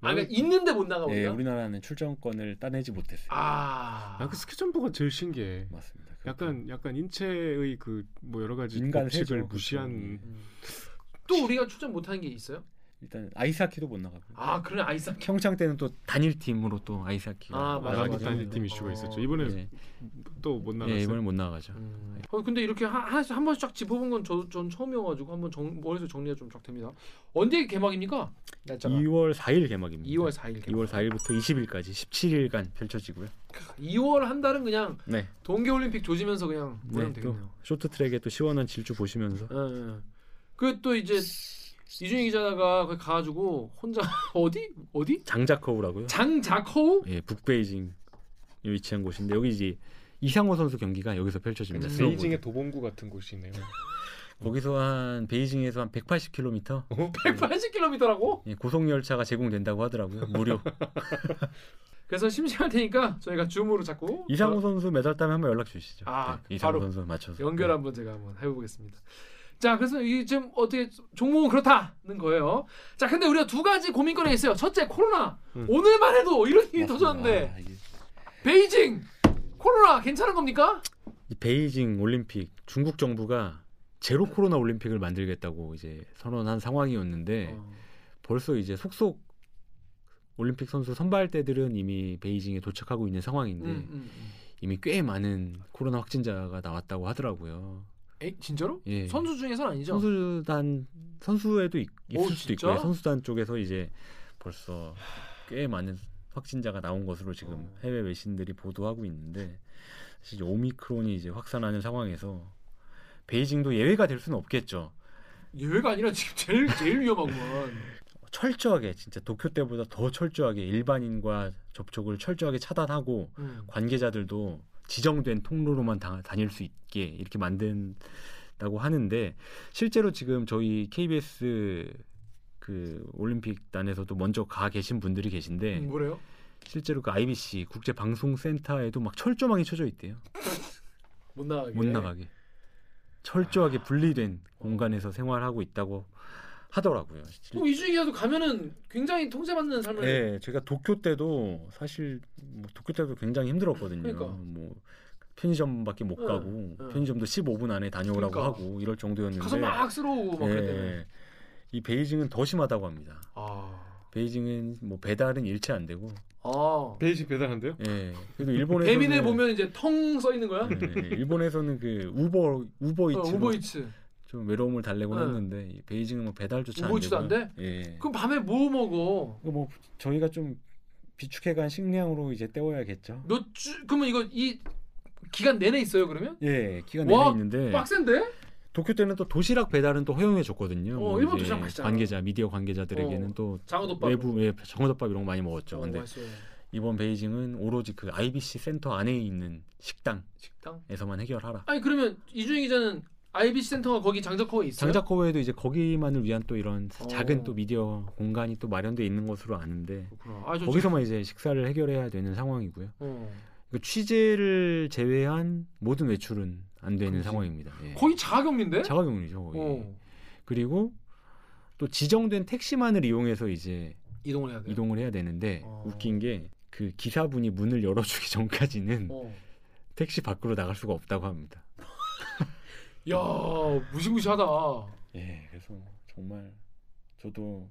아 그러니까 있는데 못 나가 예. 우리나라는 출전권을 따내지 못했어요. 아. 아 그 스키 점프가 제일 신기해. 맞습니다. 약간 약간 인체의 그 뭐 여러 가지 인간 법칙을 세죠, 무시한 그렇죠. 음. 또 우리가 출전 못하는 게 있어요? 일단 아이스하키도 못 나가고. 아 그래 아이스하키. 평창 때는 또 단일 팀으로 또 아이스하키가 아, 맞아, 나가기 맞아. 단일 팀 이슈가 어. 있었죠. 이번에 예, 또못 나갔어요. 예, 이번에 못 나가죠. 음. 어, 근데 이렇게 한, 한, 한 번씩 쫙 짚어본 건 저, 전 처음이어가지고 한번 정, 머릿속에 정리가 좀 쫙 됩니다. 언제 개막입니까? 날짜가 2월 4일 개막입니다. 2월 4일 개막. 2월 4일부터 20일까지 17일간 펼쳐지고요. 2월 한 달은 그냥 네. 동계올림픽 조지면서 그냥 네, 또 되겠네요. 쇼트트랙에 또 시원한 질주 보시면서 예, 예. 그또 이제 이준희 기자가 거기 가가지고 혼자 어디 어디 장자커우라고요. 장자커우 예, 북베이징 위치한 곳인데 여기 이제 이상호 선수 경기가 여기서 펼쳐집니다. 스노보드. 베이징의 도봉구 같은 곳이네요. 거기서 한 베이징에서 한 180km 180km라고? 예, 고속 열차가 제공된다고 하더라고요. 무료. 그래서 심심할 테니까 저희가 줌으로 자꾸 이상호 선수 메달 따면 한번 연락 주시죠. 아, 네, 이상호 바로 선수 맞춰서. 연결 네. 한번 제가 한번 해보겠습니다. 자, 그래서 이 지금 어떻게 종목은 그렇다는 거예요. 자, 근데 우리가 두 가지 고민거리가 있어요. 첫째, 코로나. 음. 오늘만 해도 이런 일이. 터졌는데 아, 이게 베이징 코로나 괜찮은 겁니까? 이 베이징 올림픽 중국 정부가 제로 코로나 올림픽을 만들겠다고 이제 선언한 상황이었는데 어. 벌써 이제 속속 올림픽 선수 선발대들은 이미 베이징에 도착하고 있는 상황인데 음, 음, 음. 이미 꽤 많은 코로나 확진자가 나왔다고 하더라고요. 에이, 진짜로? 예. 선수 중에서는 아니죠? 선수단 선수에도 있, 오, 을 수도? 있고요. 선수단 쪽에서 이제 벌써 꽤 많은 확진자가 나온 것으로 지금 어. 해외 외신들이 보도하고 있는데 사실 오미크론이 이제 확산하는 상황에서 베이징도 예외가 될 수는 없겠죠. 예외가 아니라 지금 제일 제일 위험하구만. 철저하게 진짜 도쿄 때보다 더 철저하게 일반인과 접촉을 철저하게 차단하고 음. 관계자들도 지정된 통로로만 다, 다닐 수 있게 이렇게 만든다고 하는데 실제로 지금 저희 KBS 그 올림픽단에서도 먼저 가 계신 분들이 계신데 음, 뭐래요? 실제로 그 IBC 국제 방송 센터에도 막 철조망이 쳐져 있대요. 못 나가게. 못 나가게. 철저하게 분리된 공간에서 생활하고 있다고 하더라고요. 그럼 이주희 기자도 가면은 굉장히 통제받는 삶을. 네, 제가 도쿄 때도 사실 뭐 도쿄 때도 굉장히 힘들었거든요. 그러니까. 뭐 편의점밖에 못 응, 가고 응. 편의점도 15분 안에 다녀오라고 그러니까. 하고 이럴 정도였는데 가서 막 쓸어오고 막 예, 그랬대요. 이 베이징은 더 심하다고 합니다. 아. 베이징은 뭐 배달은 일체 안 되고 아. 베이징 배달 안 돼요? 예. 그래도 일본에서는 배민에 보면 이제 텅 써 있는 거야? 예, 일본에서는 그 우버 우버이츠 어, 우버이츠. 좀 외로움을 달래곤 네. 했는데 이 베이징은 뭐 배달조차 우버이츠도 안. 돼? 예. 그럼 밤에 뭐 먹어? 뭐 저희가 좀 비축해간 식량으로 이제 때워야겠죠. 몇 주? 그러면 이거 이 기간 내내 있어요 그러면? 예, 기간 와, 내내 있는데 빡센데? 도쿄 때는 또 도시락 배달은 또 허용해 줬거든요. 어, 일본 도시락 맛있잖아. 관계자 미디어 관계자들에게는 어, 또 장어덮밥. 외부 예, 장어덮밥 이런 거 많이 먹었죠. 어, 근데 맛있어요. 이번 베이징은 오로지 그 IBC 센터 안에 있는 식당에서만 식당. 해결하라. 아니 그러면 이주희 기자는 IBC 센터가 거기 장자커에 있어요? 장자커브에도 이제 거기만을 위한 또 이런 어. 작은 또 미디어 공간이 또 마련돼 있는 것으로 아는데. 아, 저 거기서만 이제 식사를 해결해야 되는 상황이고요. 어. 그 취재를 제외한 모든 외출은 안 되는 그렇지. 상황입니다. 예. 거의 자가격리인데? 자가격리죠. 거의. 어. 그리고 또 지정된 택시만을 이용해서 이제 이동을 해야 돼. 이동을 해야 되는데 어. 웃긴 게 그 기사분이 문을 열어주기 전까지는 어. 택시 밖으로 나갈 수가 없다고 합니다. 야 무시무시하다. 예, 그래서 정말 저도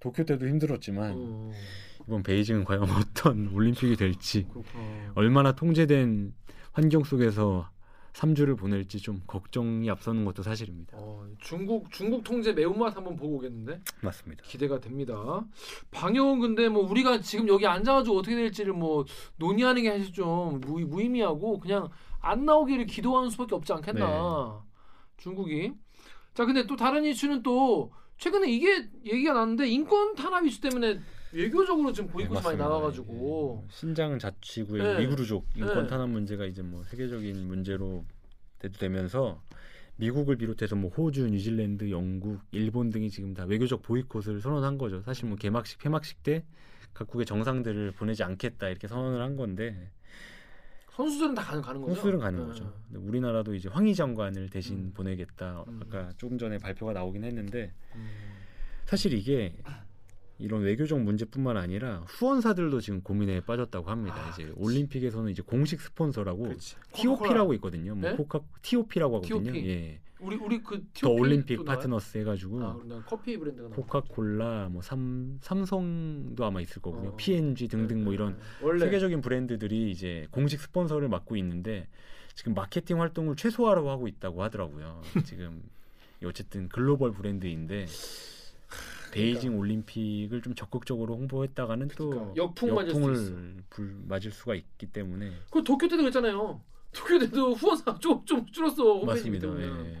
도쿄 때도 힘들었지만 어. 이번 베이징은 과연 어떤 올림픽이 될지 그렇구나. 얼마나 통제된 환경 속에서 3주를 보낼지 좀 걱정이 앞서는 것도 사실입니다. 어, 중국 중국 통제 매운맛 한번 보고 오겠는데 맞습니다. 기대가 됩니다. 방역은 근데 뭐 우리가 지금 여기 앉아가지고 어떻게 될지를 뭐 논의하는 게 사실 좀 무, 무의미하고 그냥 안 나오기를 기도하는 수밖에 없지 않겠나 중국이. 자 근데 또 다른 이슈는 또 최근에 이게 얘기가 나는데 인권 탄압 이슈 때문에 외교적으로 지금 보이콧이 많이 맞습니다. 나가가지고 예, 신장 자치구의 네. 위구르족 인권 네. 탄압 문제가 이제 뭐 세계적인 문제로 대두되면서 미국을 비롯해서 뭐 호주, 뉴질랜드, 영국, 일본 등이 지금 다 외교적 보이콧을 선언한 거죠. 사실 뭐 개막식, 폐막식 때 각국의 정상들을 보내지 않겠다 이렇게 선언을 한 건데 선수들은 다 가는 가는 거죠. 선수들은 가는 네. 거죠. 우리나라도 이제 황희 장관을 대신 음. 보내겠다. 음. 아까 조금 전에 발표가 나오긴 했는데 음. 사실 이게 이런 외교적 문제뿐만 아니라 후원사들도 지금 고민에 빠졌다고 합니다. 아, 이제 그렇지. 올림픽에서는 이제 공식 스폰서라고 그렇지. TOP라고 있거든요. 뭐 네? 코카 TOP라고 하거든요. TOP. 예. 우리 우리 그 더 올림픽 또? 파트너스 해가지고 아, 나 커피 브랜드가. 코카콜라, 뭐 삼, 삼성도 아마 있을 거고요. 어. P&G 등등 뭐 이런 원래 세계적인 브랜드들이 이제 공식 스폰서를 맡고 있는데 지금 마케팅 활동을 최소화로 하고 있다고 하더라고요. 지금 어쨌든 글로벌 브랜드인데 베이징 올림픽을 좀 적극적으로 홍보했다가는 또 그러니까 역풍 수도 있어. 역풍을 불 맞을 수가 있기 때문에 그 도쿄 때도 그랬잖아요. 도쿄 때도 후원사 좀, 좀 줄었어. 맞습니다. 때문에. 예.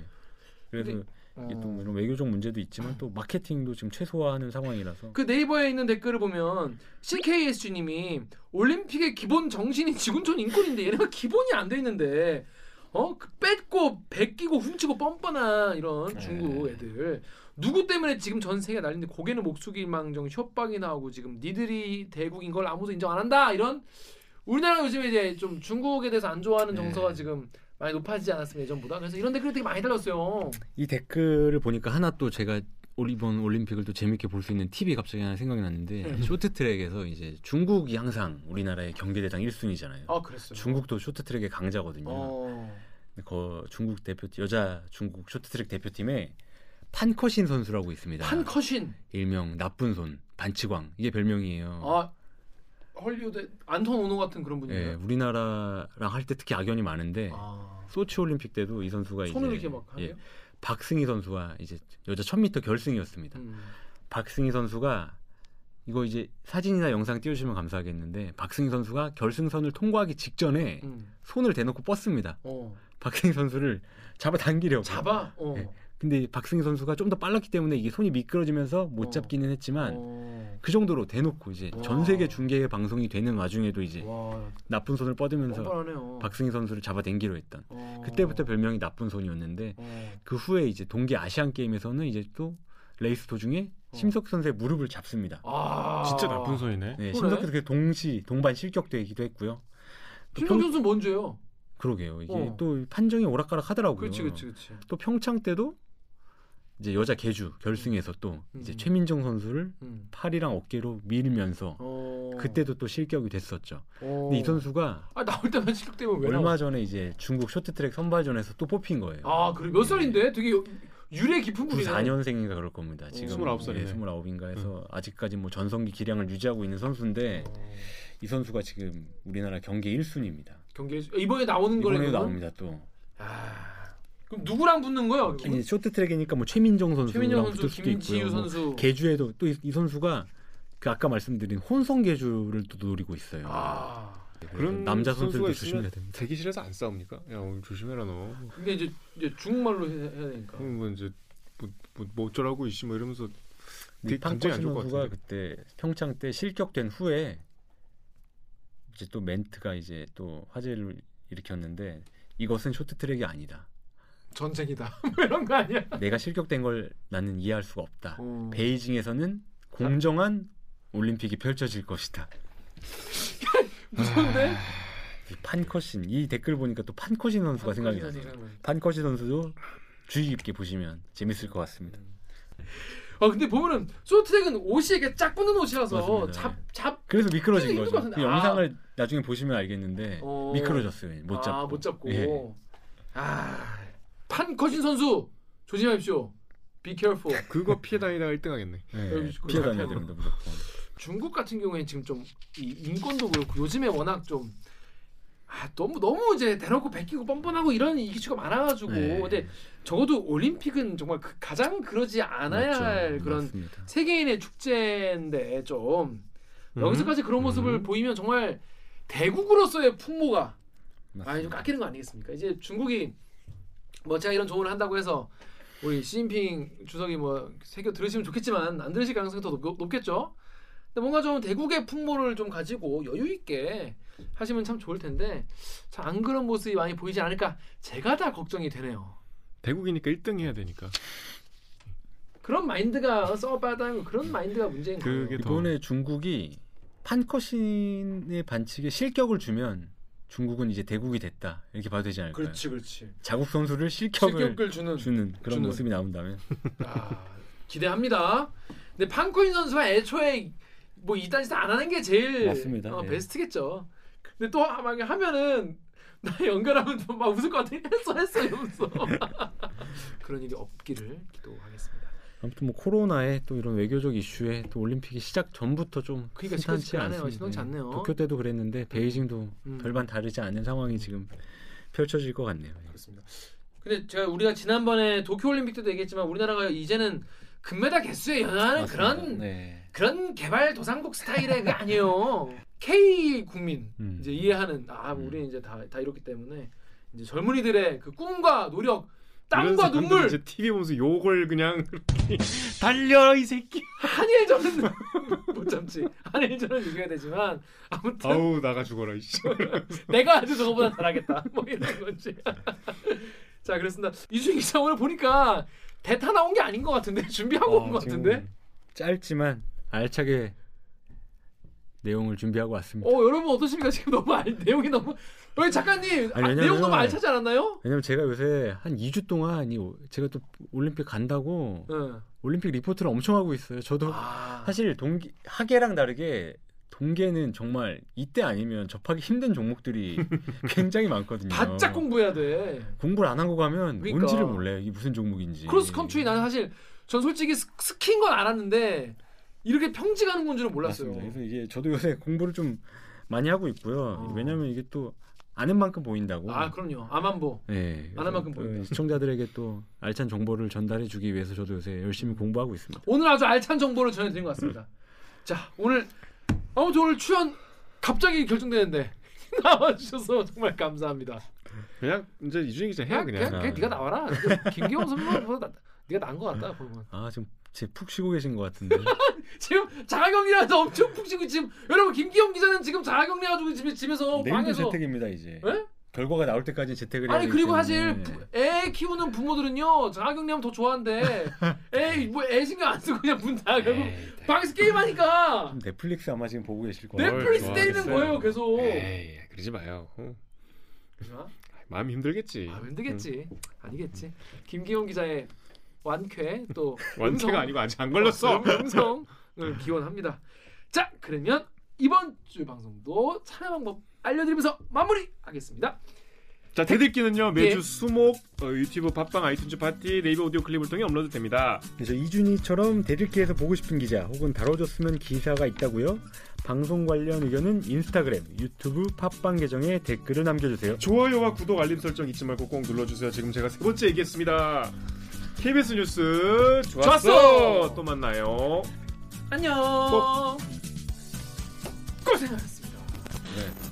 그래서 이게 또 어. 이런 외교적 문제도 있지만 또 마케팅도 지금 최소화하는 상황이라서 그 네이버에 있는 댓글을 보면 CKSG님이 올림픽의 기본 정신이 지구촌 인권인데 얘네가 기본이 안 돼 있는데 어 그 뺏고 베끼고 훔치고 뻔뻔한 이런 중국 네. 애들 누구 때문에 지금 전 세계가 난리인데 고개는 목 숙일망정 협박이 나오고 지금 니들이 대국인 걸 아무도 인정 안 한다 이런 우리나라가 요즘에 이제 좀 중국에 대해서 안 좋아하는 네. 정서가 지금 많이 높아지지 않았으면 예전보다 그래서 이런 댓글 되게 많이 달렸어요. 이 댓글을 보니까 하나 또 제가 올- 이번 올림픽을 또 재밌게 볼 수 있는 팁이 갑자기 하나 생각이 났는데 네. 쇼트트랙에서 이제 중국이 항상 우리나라의 경기대장 1순위잖아요. 아 그랬어요. 중국도 쇼트트랙의 강자거든요. 어. 그 중국 대표 여자 중국 쇼트트랙 대표팀에 판커신 선수라고 있습니다. 판커신 일명 나쁜 손 반치광 이게 별명이에요. 아 헐리우드 안톤 오노 같은 그런 예, 분이에요. 우리나라랑 할 때 특히 악연이 많은데 아, 소치 올림픽 때도 이 선수가 손을 이제 이렇게 막 하네요. 예, 박승희 선수와 이제 여자 1000m 결승이었습니다. 음. 박승희 선수가 이거 이제 사진이나 영상 띄워주시면 감사하겠는데 박승희 선수가 결승선을 통과하기 직전에 음. 손을 대놓고 뻗습니다. 어. 박승희 선수를 잡아당기려고. 잡아. 어. 예. 근데 박승희 선수가 좀 더 빨랐기 때문에 이게 손이 미끄러지면서 못 어. 잡기는 했지만 어. 그 정도로 대놓고 이제 와. 전 세계 중계 방송이 되는 와중에도 이제 와, 나쁜 손을 뻗으면서 뻔뻔하네요. 박승희 선수를 잡아당기려 했던 어. 그때부터 별명이 나쁜 손이었는데 어. 그 후에 이제 동계 아시안 게임에서는 이제 또 레이스 도중에 어. 심석희 선수의 무릎을 잡습니다. 아. 진짜 나쁜 손이네. 네, 그래? 심석희 선수 동시 동반 실격되기도 했고요. 또 김성 평- 선수 뭔 죄요? 그러게요. 이게 어. 또 판정이 오락가락 하더라고요. 그렇지, 그렇지, 그렇지. 또 평창 때도 이제 여자 계주 결승에서 또 이제 음. 최민정 선수를 음. 팔이랑 어깨로 밀면서 어. 그때도 또 실격이 됐었죠. 어. 근데 이 선수가 아 나올 때만 실격되면 왜 얼마 나와? 전에 이제 중국 쇼트트랙 선발전에서 또 뽑힌 거예요. 아 그래 몇 살인데? 되게 유래 깊은 분이네. 94년생인가 그럴 겁니다. 지금 29살이네. 29인가 해서 아직까지 뭐 전성기 기량을 유지하고 있는 선수인데 어. 이 선수가 지금 우리나라 경기 1순위입니다. 경기 이번에 나오는 거네. 이번에? 나옵니다 또. 아 그럼 누구랑 붙는 거야? 아니, 쇼트트랙이니까 뭐 최민정 선수랑 최민정 붙을 선수, 수도 김지유 있고요. 뭐 선수. 계주에도 또 이 선수가 그 아까 말씀드린 혼성 계주를 또 노리고 있어요. 아 그래서 그런 남자 있으면 조심해야 됩니다. 대기실에서 안 싸웁니까? 야 오늘 조심해라 너. 근데 이제, 이제 중국말로 해, 해야 되니까. 그럼 뭐 이제 뭐, 뭐, 뭐 어쩌라고 이씨 뭐 이러면서 이 되게 감정이 안 좋을 것 같은데. 그때 평창 때 실격된 후에 이제 또 멘트가 이제 또 화제를 일으켰는데 이것은 쇼트트랙이 아니다. 전쟁이다. 뭐 이런 거 아니야? 내가 실격된 걸 나는 이해할 수가 없다. 어. 베이징에서는 공정한 올림픽이 펼쳐질 것이다. 무서운데? 이 판커신 이 댓글 보니까 또 판커신 선수가 생각이 나네요. 판커신 선수도 주의 깊게 보시면 재밌을 것 같습니다. 아 근데 보면은 쇼트랙은 옷이 이렇게 짝 붙는 옷이라서 맞습니다. 잡잡 그래서 미끄러진 힘들 거죠. 그 아. 영상을 나중에 보시면 알겠는데 어. 미끄러졌어요. 못 잡고. 아, 못 잡고. 예. 아 판커신 선수 조심하십시오. Be careful. 그거 피해 다니다가 1등 하겠네. 예, 여기 피해 다녀야 그거 됩니다 무조건. 중국 같은 경우에는 지금 좀이 인권도 그렇고 요즘에 워낙 좀 아, 너무 너무 이제 대놓고 베끼고 뻔뻔하고 이런 이슈가 많아가지고 네. 근데 적어도 올림픽은 정말 그 가장 그러지 않아야 맞죠. 할 그런 맞습니다. 세계인의 축제인데 좀 음. 여기서까지 그런 모습을 음. 보이면 정말 대국으로서의 풍모가 많이 좀 맞습니다. 깎이는 거 아니겠습니까? 이제 중국이 뭐 제가 이런 조언을 한다고 해서 우리 시진핑 주석이 뭐 새겨 들으시면 좋겠지만 안 들으실 가능성이 더 높, 높겠죠. 근데 뭔가 좀 대국의 풍모를 좀 가지고 여유 있게 하시면 참 좋을 텐데 참 안 그런 모습이 많이 보이지 않을까 제가 다 걱정이 되네요. 대국이니까 1등 해야 되니까. 그런 마인드가 써바다는 그런 마인드가 문제인 거예요. 이번에 중국이 판커신의 반칙에 실격을 주면 중국은 이제 대국이 됐다 이렇게 봐도 되지 않을까요? 그렇지 그렇지. 자국 선수를 실격을 실격을 주는 주는 그런 주는. 모습이 나온다면 아, 기대합니다. 근데 판코인 선수가 애초에 뭐 이딴 짓 안 하는 게 제일 맞습니다. 어, 예. 베스트겠죠. 근데 또막 하면은 나 연결하면 또막 웃을 것 같아. 했어 했어 이러면서 그런 일이 없기를 기도하겠습니다. 아무튼 뭐 코로나에 또 이런 외교적 이슈에 또 올림픽이 시작 전부터 좀 그러니까 시끌시끌하네요. 않습니다. 심상치 않네요. 도쿄 때도 그랬는데 베이징도 음. 별반 다르지 않은 상황이 지금 펼쳐질 것 같네요. 그렇습니다. 근데 제가 우리가 지난번에 도쿄 올림픽 때도 얘기했지만 우리나라가 이제는 금메달 개수에 연연하는 맞습니다. 그런 네. 그런 개발 도상국 스타일의 그 아니에요. K 국민 음. 이제 이해하는 아 음. 우리 이제 다 다 이렇기 때문에 이제 젊은이들의 그 꿈과 노력, 땀과 눈물 이제 TV 보면서 욕을 그냥 달려 이 새끼. 한일전은 못 참지. 한일전은 이겨야 되지만 아무튼 아우 나가 죽어라 이씨. 내가 아주 저거보다 잘하겠다. 뭐 이런 거지. 자 그렇습니다. 이주희 기자 오늘 보니까 대타 나온 게 아닌 것 같은데 준비하고 온 아, 것 지금 같은데. 짧지만 알차게 내용을 준비하고 왔습니다. 어 여러분 어떠십니까? 지금 너무 알, 내용이 너무 여기 작가님 아니, 아, 왜냐면- 내용 너무 알차지 않았나요? 왜냐면 제가 요새 한 2주 동안 이 오- 제가 또 올림픽 간다고 응. 올림픽 리포트를 엄청 하고 있어요. 저도 아, 사실 동기 하계랑 다르게 동계는 정말 이때 아니면 접하기 힘든 종목들이 굉장히 많거든요. 바짝 공부해야 돼. 공부를 안 하고 가면 그러니까. 뭔지를 몰라요. 이게 무슨 종목인지. 크로스 컨트리 나는 사실 전 솔직히 스, 스키인 건 알았는데 이렇게 평지 가는 건 줄은 몰랐어요. 맞습니다. 그래서 이게 저도 요새 공부를 좀 많이 하고 있고요. 어. 왜냐면 이게 또 아는 만큼 보인다고. 아 그럼요. 아만보. 네. 아는 만큼 또 보인다. 시청자들에게 또 알찬 정보를 전달해주기 위해서 저도 요새 열심히 공부하고 있습니다. 오늘 아주 알찬 정보를 전해드린 것 같습니다. 자 오늘 아무튼 오늘 출연 갑자기 결정되는데 나와주셔서 정말 감사합니다. 그냥 이제 이준희 기자 해야 그냥, 그냥. 그냥, 그냥 네가 나와라. 김기용 선배보다 나- 네가 나은 것 같다 보면. 아 지금 제푹 쉬고 계신 것 같은데. 지금 자가격리라서 엄청 푹 쉬고 지금 여러분 김기용 기자는 지금 자가격리해가지고 집에 집에서 내일도 방에서 재택입니다 이제. 예? 결과가 나올 때까지 재택을 해야 아니 그리고. 사실 부- 애 키우는 부모들은요 자가격리하면 더 좋아한대. 애뭐애 신경 안 쓰고 그냥 문 닫고 방에서 게임하니까 넷플릭스 아마 지금 보고 계실 거예요. 넷플릭스 좋아, 때리는 됐어요. 거예요 계속. 에이 그러지 마요. 어. 그죠? 마음이 힘들겠지. 아 힘들겠지. 아니겠지. 김기용 기자의 완쾌 또 완쾌가 아니고 아직 안 걸렸어. 음, 음성을 기원합니다. 자, 그러면 이번 주 방송도 참여 방법 알려드리면서 마무리하겠습니다. 자 대들기는요 매주 예. 수목 어, 유튜브 팟빵 아이튠즈 팟티 네이버 오디오 클립을 통해 업로드됩니다. 그래서 이준희처럼 대들기에서 보고 싶은 기자 혹은 다뤄줬으면 기사가 있다고요? 방송 관련 의견은 인스타그램, 유튜브, 팟빵 계정에 댓글을 남겨주세요. 좋아요와 구독 알림 설정 잊지 말고 꼭 눌러주세요. 지금 제가 세 번째 얘기했습니다. KBS 뉴스 좋았어. 좋았어. 또 만나요. 안녕. 고생하셨습니다. 네.